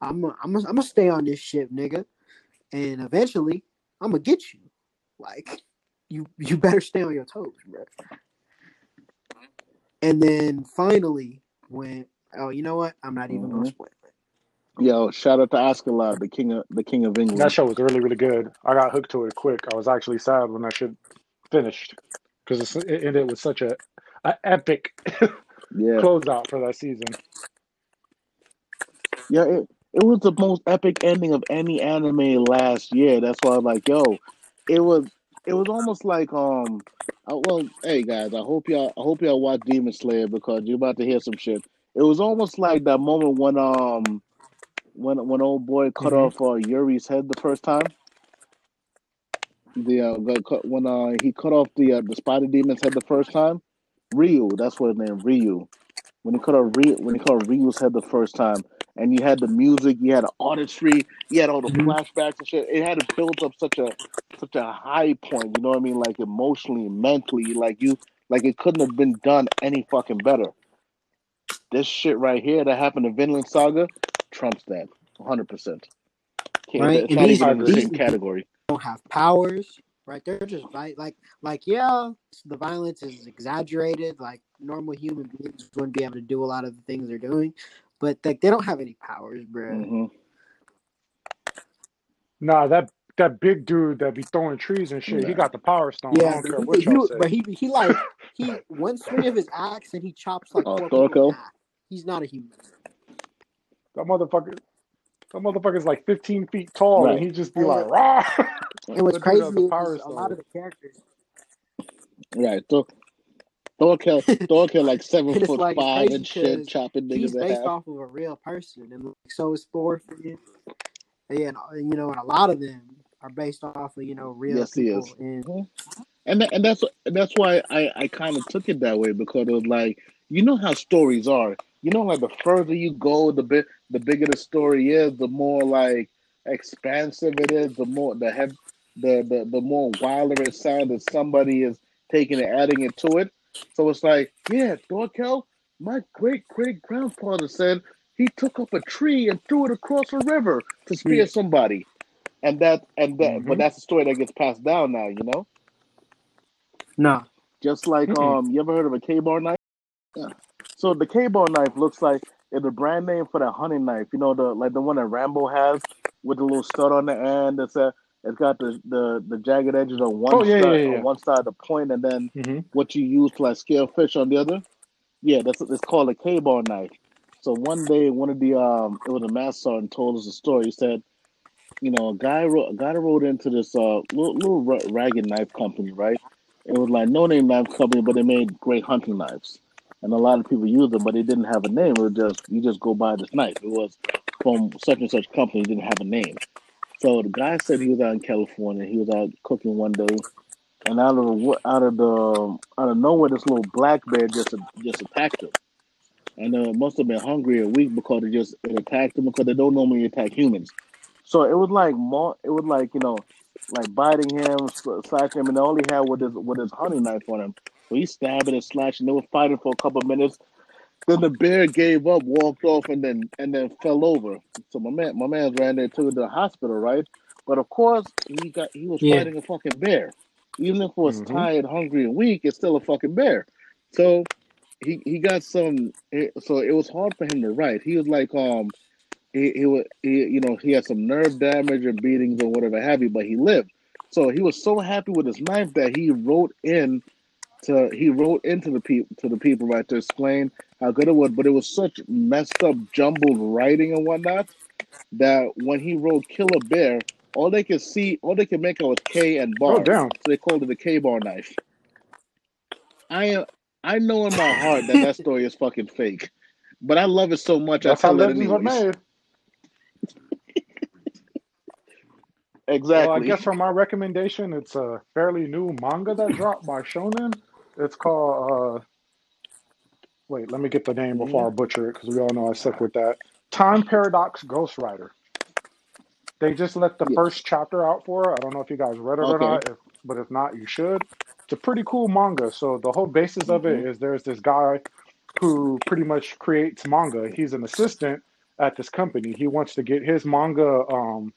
[SPEAKER 3] I'm i I'm am I'm gonna stay on this ship, nigga, and eventually I'm gonna get you. Like, you you better stay on your toes, bro. And then finally, when oh, you know what? I'm not even gonna
[SPEAKER 1] Mhm. Yo, shout out to Askeladd, the king of the king of England.
[SPEAKER 2] That show was really, really good. I got hooked to it quick. I was actually sad when that shit finished because it ended with such a, a epic
[SPEAKER 1] Yeah,
[SPEAKER 2] closeout for that season.
[SPEAKER 1] yeah. It, it was the most epic ending of any anime last year. That's why I'm like, yo, it was it was almost like um. uh, well, hey guys, I hope y'all I hope y'all watch Demon Slayer because you're about to hear some shit. It was almost like that moment when um when when old boy cut
[SPEAKER 2] hmm
[SPEAKER 1] off uh, Yuri's head the first time. The uh, cut- when uh he cut off the uh, the spider demon's head the first time. Ryu, that's what his name Ryu. When he cut off Ryu, when he cut off Ryu's head the first time, and you had the music, you had the artistry, you had all the
[SPEAKER 2] hmm
[SPEAKER 1] flashbacks and shit. It had to build up such a such a high point. You know what I mean? Like emotionally, mentally, like you like it couldn't have been done any fucking better. This shit right here that happened in Vinland Saga trumps that 100. percent
[SPEAKER 3] right?
[SPEAKER 1] It's
[SPEAKER 3] And
[SPEAKER 1] not
[SPEAKER 3] these
[SPEAKER 1] even
[SPEAKER 2] I
[SPEAKER 1] in the
[SPEAKER 3] these
[SPEAKER 1] same category.
[SPEAKER 3] don't have powers, right? They're just right, like like yeah, the violence is exaggerated. Like normal human beings wouldn't be able to do a lot of the things they're doing, but like they don't have any powers, bruh.
[SPEAKER 1] hmm
[SPEAKER 2] Nah, that that big dude that be throwing trees and shit, he got the power stone. I
[SPEAKER 3] Yeah,
[SPEAKER 2] don't
[SPEAKER 3] but
[SPEAKER 2] care
[SPEAKER 3] he,
[SPEAKER 2] what
[SPEAKER 3] he,
[SPEAKER 2] y'all say.
[SPEAKER 3] but he he like he one swing of his axe and he chops like
[SPEAKER 1] Oh,
[SPEAKER 3] four people in Thorkell. He's not a human.
[SPEAKER 2] That motherfucker, that motherfucker's like 15 feet tall, and
[SPEAKER 1] Right.
[SPEAKER 2] he just be
[SPEAKER 3] And,
[SPEAKER 2] like, rah. It was
[SPEAKER 3] crazy
[SPEAKER 2] has the
[SPEAKER 3] is,
[SPEAKER 2] power
[SPEAKER 3] is a lot
[SPEAKER 2] stone.
[SPEAKER 3] of the characters,
[SPEAKER 1] Right. Thor Thorkell Thorkell like seven foot
[SPEAKER 3] like
[SPEAKER 1] five and shit,
[SPEAKER 3] because
[SPEAKER 1] chopping
[SPEAKER 3] he's
[SPEAKER 1] niggas in
[SPEAKER 3] based off of a real person, and like, so is Thor. For you. Yeah, and, uh, you know, and a lot of them are based off of you know real
[SPEAKER 1] Yes,
[SPEAKER 3] people.
[SPEAKER 1] is.
[SPEAKER 3] And
[SPEAKER 1] Mhm. And tha- and that's and that's why I I kind of took it that way because it was like you know how stories are. You know, like the further you go, the bit the bigger the story is, the more like expansive it is, the more the hev- the the the more wilder it sounds that somebody is taking and adding it to it. So it's like, yeah, Thorkell, my great great grandfather said he took up a tree and threw it across a river to
[SPEAKER 3] yeah,
[SPEAKER 1] spear somebody, and that and that, but
[SPEAKER 2] hmm
[SPEAKER 1] that's the story that gets passed down now, you know.
[SPEAKER 3] no,
[SPEAKER 1] Just like
[SPEAKER 2] Mm-mm.
[SPEAKER 1] um, you ever heard of a K-bar knife? Yeah. So the K-bar knife looks like a brand name for that hunting knife. You know the like the one that Rambo has with the little stud on the end. It's a it's got the the, the jagged edges on one
[SPEAKER 2] Oh, yeah,
[SPEAKER 1] side
[SPEAKER 2] yeah,
[SPEAKER 1] on
[SPEAKER 2] yeah.
[SPEAKER 1] one side the point, and then
[SPEAKER 2] hmm
[SPEAKER 1] what you use to like scale fish on the other. Yeah, that's it's called a K-bar knife. So one day, one of the um, it was a master sergeant told us a story. He said, you know, a guy wrote a guy wrote into this uh little, little ragged knife company, right? It was like no name knife company, but they made great hunting knives, and a lot of people use them, but it didn't have a name. It was just you just go buy this knife. It was from such and such company. It didn't have a name. So the guy said he was out in California. He was out cooking one day, and out of out of the out of nowhere, this little black bear just just attacked him. And uh, it must have been hungry or weak because it just it attacked him because they don't normally attack humans. So it was like. It was like you know, like biting him, sl- slashing him, and all he had was his with his hunting knife on him. So he stabbed and slashed, and they were fighting for a couple of minutes. Then the bear gave up, walked off, and then and then fell over. So my man, my man ran there took him to the hospital, right? But of course, he got he was
[SPEAKER 3] yeah,
[SPEAKER 1] fighting a fucking bear. Even if it was
[SPEAKER 2] hmm
[SPEAKER 1] tired, hungry, and weak, it's still a fucking bear. So he he got some. So it was hard for him to write. He was like, um, he he was he, you know he had some nerve damage or beatings or whatever have you, but he lived. So he was so happy with his knife that he wrote in to he wrote into the people to the people right to explain how good it was. But it was such messed up, jumbled writing and whatnot that when he wrote Killer bear," all they could see, all they could make out was K and
[SPEAKER 2] Oh,
[SPEAKER 1] bar,
[SPEAKER 2] damn.
[SPEAKER 1] so they called it the K bar knife. I am I know in my heart that that story is fucking fake, but I love it so much I
[SPEAKER 2] That's how
[SPEAKER 1] tell it
[SPEAKER 2] legends are
[SPEAKER 1] anyways.
[SPEAKER 2] made. Well, I guess for my recommendation, it's a fairly new manga that dropped by Shonen. It's called, uh, wait, let me get the name before I
[SPEAKER 1] hmm
[SPEAKER 2] butcher it because we all know I suck with that. Time Paradox Ghostwriter. They just let the
[SPEAKER 1] Yeah.
[SPEAKER 2] first chapter out for it. I don't know if you guys read it or
[SPEAKER 1] Okay.
[SPEAKER 2] not, if, but if not, you should. It's a pretty cool manga. So the whole basis of it
[SPEAKER 1] hmm
[SPEAKER 2] is there's this guy who pretty much creates manga. He's an assistant at this company. He wants to get his manga um,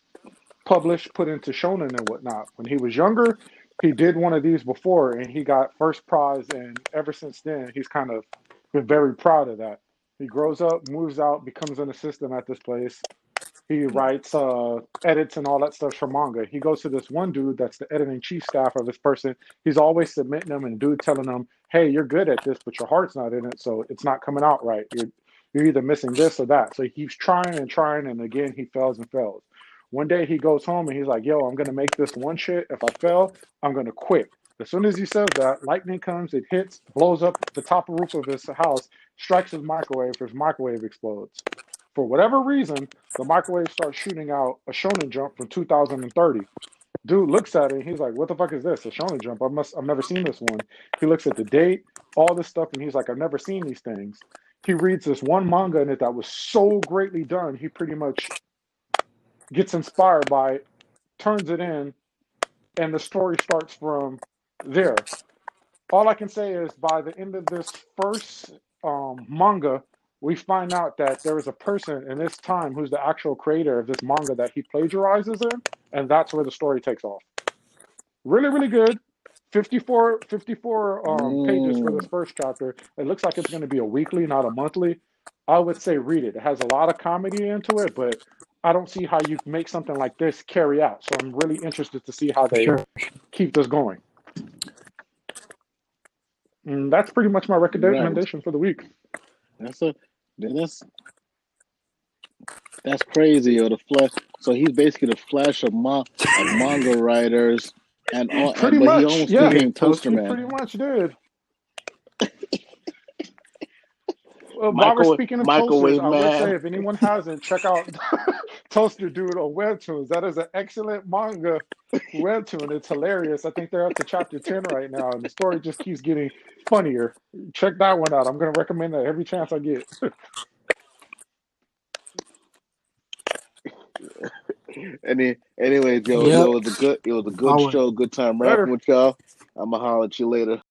[SPEAKER 2] published, put into shonen and whatnot. When he was younger, he did one of these before and he got first prize. And ever since then, he's kind of been very proud of that. He grows up, moves out, becomes an assistant at this place, He writes, uh, edits, and all that stuff for manga. He goes to this one dude that's the editing chief staff of this person. He's always submitting them, and dude telling them, "Hey, you're good at this, but your heart's not in it, so it's not coming out right. You're you're either missing this or that." So he keeps trying and trying, and again he fails and fails. One day he goes home and he's like, "Yo, I'm gonna make this one shit. If I fail, I'm gonna quit." As soon as he says that, lightning comes, it hits, blows up the top roof of his house, strikes his microwave, his microwave explodes. For whatever reason, the microwave starts shooting out a Shonen Jump from 2030. Dude looks at it and he's like, "What the fuck is this? A Shonen Jump? I must. I've never seen this one." He looks at the date, all this stuff, and he's like, "I've never seen these things." He reads this one manga in it that was so greatly done. He pretty much gets inspired by it, turns it in, and the story starts from there. All I can say is by the end of this first um, manga, we find out that there is a person in this time who's the actual creator of this manga that he plagiarizes in, and that's where the story takes off. Really, really good. 54, 54 um, pages for this
[SPEAKER 1] Mm.
[SPEAKER 2] first chapter. It looks like it's going to be a weekly, not a monthly. I would say read it. It has a lot of comedy into it, but I don't see how you make something like this carry out. So I'm really interested to see how they
[SPEAKER 3] sure.
[SPEAKER 2] keep this going. And that's pretty much my
[SPEAKER 1] Right.
[SPEAKER 2] recommendation for the week.
[SPEAKER 1] That's a that's that's crazy, Or The flesh. So he's basically the flesh of, ma- of manga writers, and all,
[SPEAKER 2] Pretty
[SPEAKER 1] and,
[SPEAKER 2] much,
[SPEAKER 1] almost
[SPEAKER 2] yeah.
[SPEAKER 1] became poster
[SPEAKER 2] He pretty much did. Well, while we're speaking of
[SPEAKER 1] microwave
[SPEAKER 2] toasters, I would say if anyone hasn't, check out Toaster Dude on Webtoons. That is an excellent manga webtoon. It's hilarious. I think they're up to chapter 10 right now, and the story just keeps getting funnier. Check that one out. I'm going to recommend that every chance I get.
[SPEAKER 1] Any, anyways, yo,
[SPEAKER 3] Yep.
[SPEAKER 1] yo, it was a good, it was a good
[SPEAKER 3] Always.
[SPEAKER 1] show, good time
[SPEAKER 2] Later.
[SPEAKER 1] rapping with y'all. I'ma holler at you later.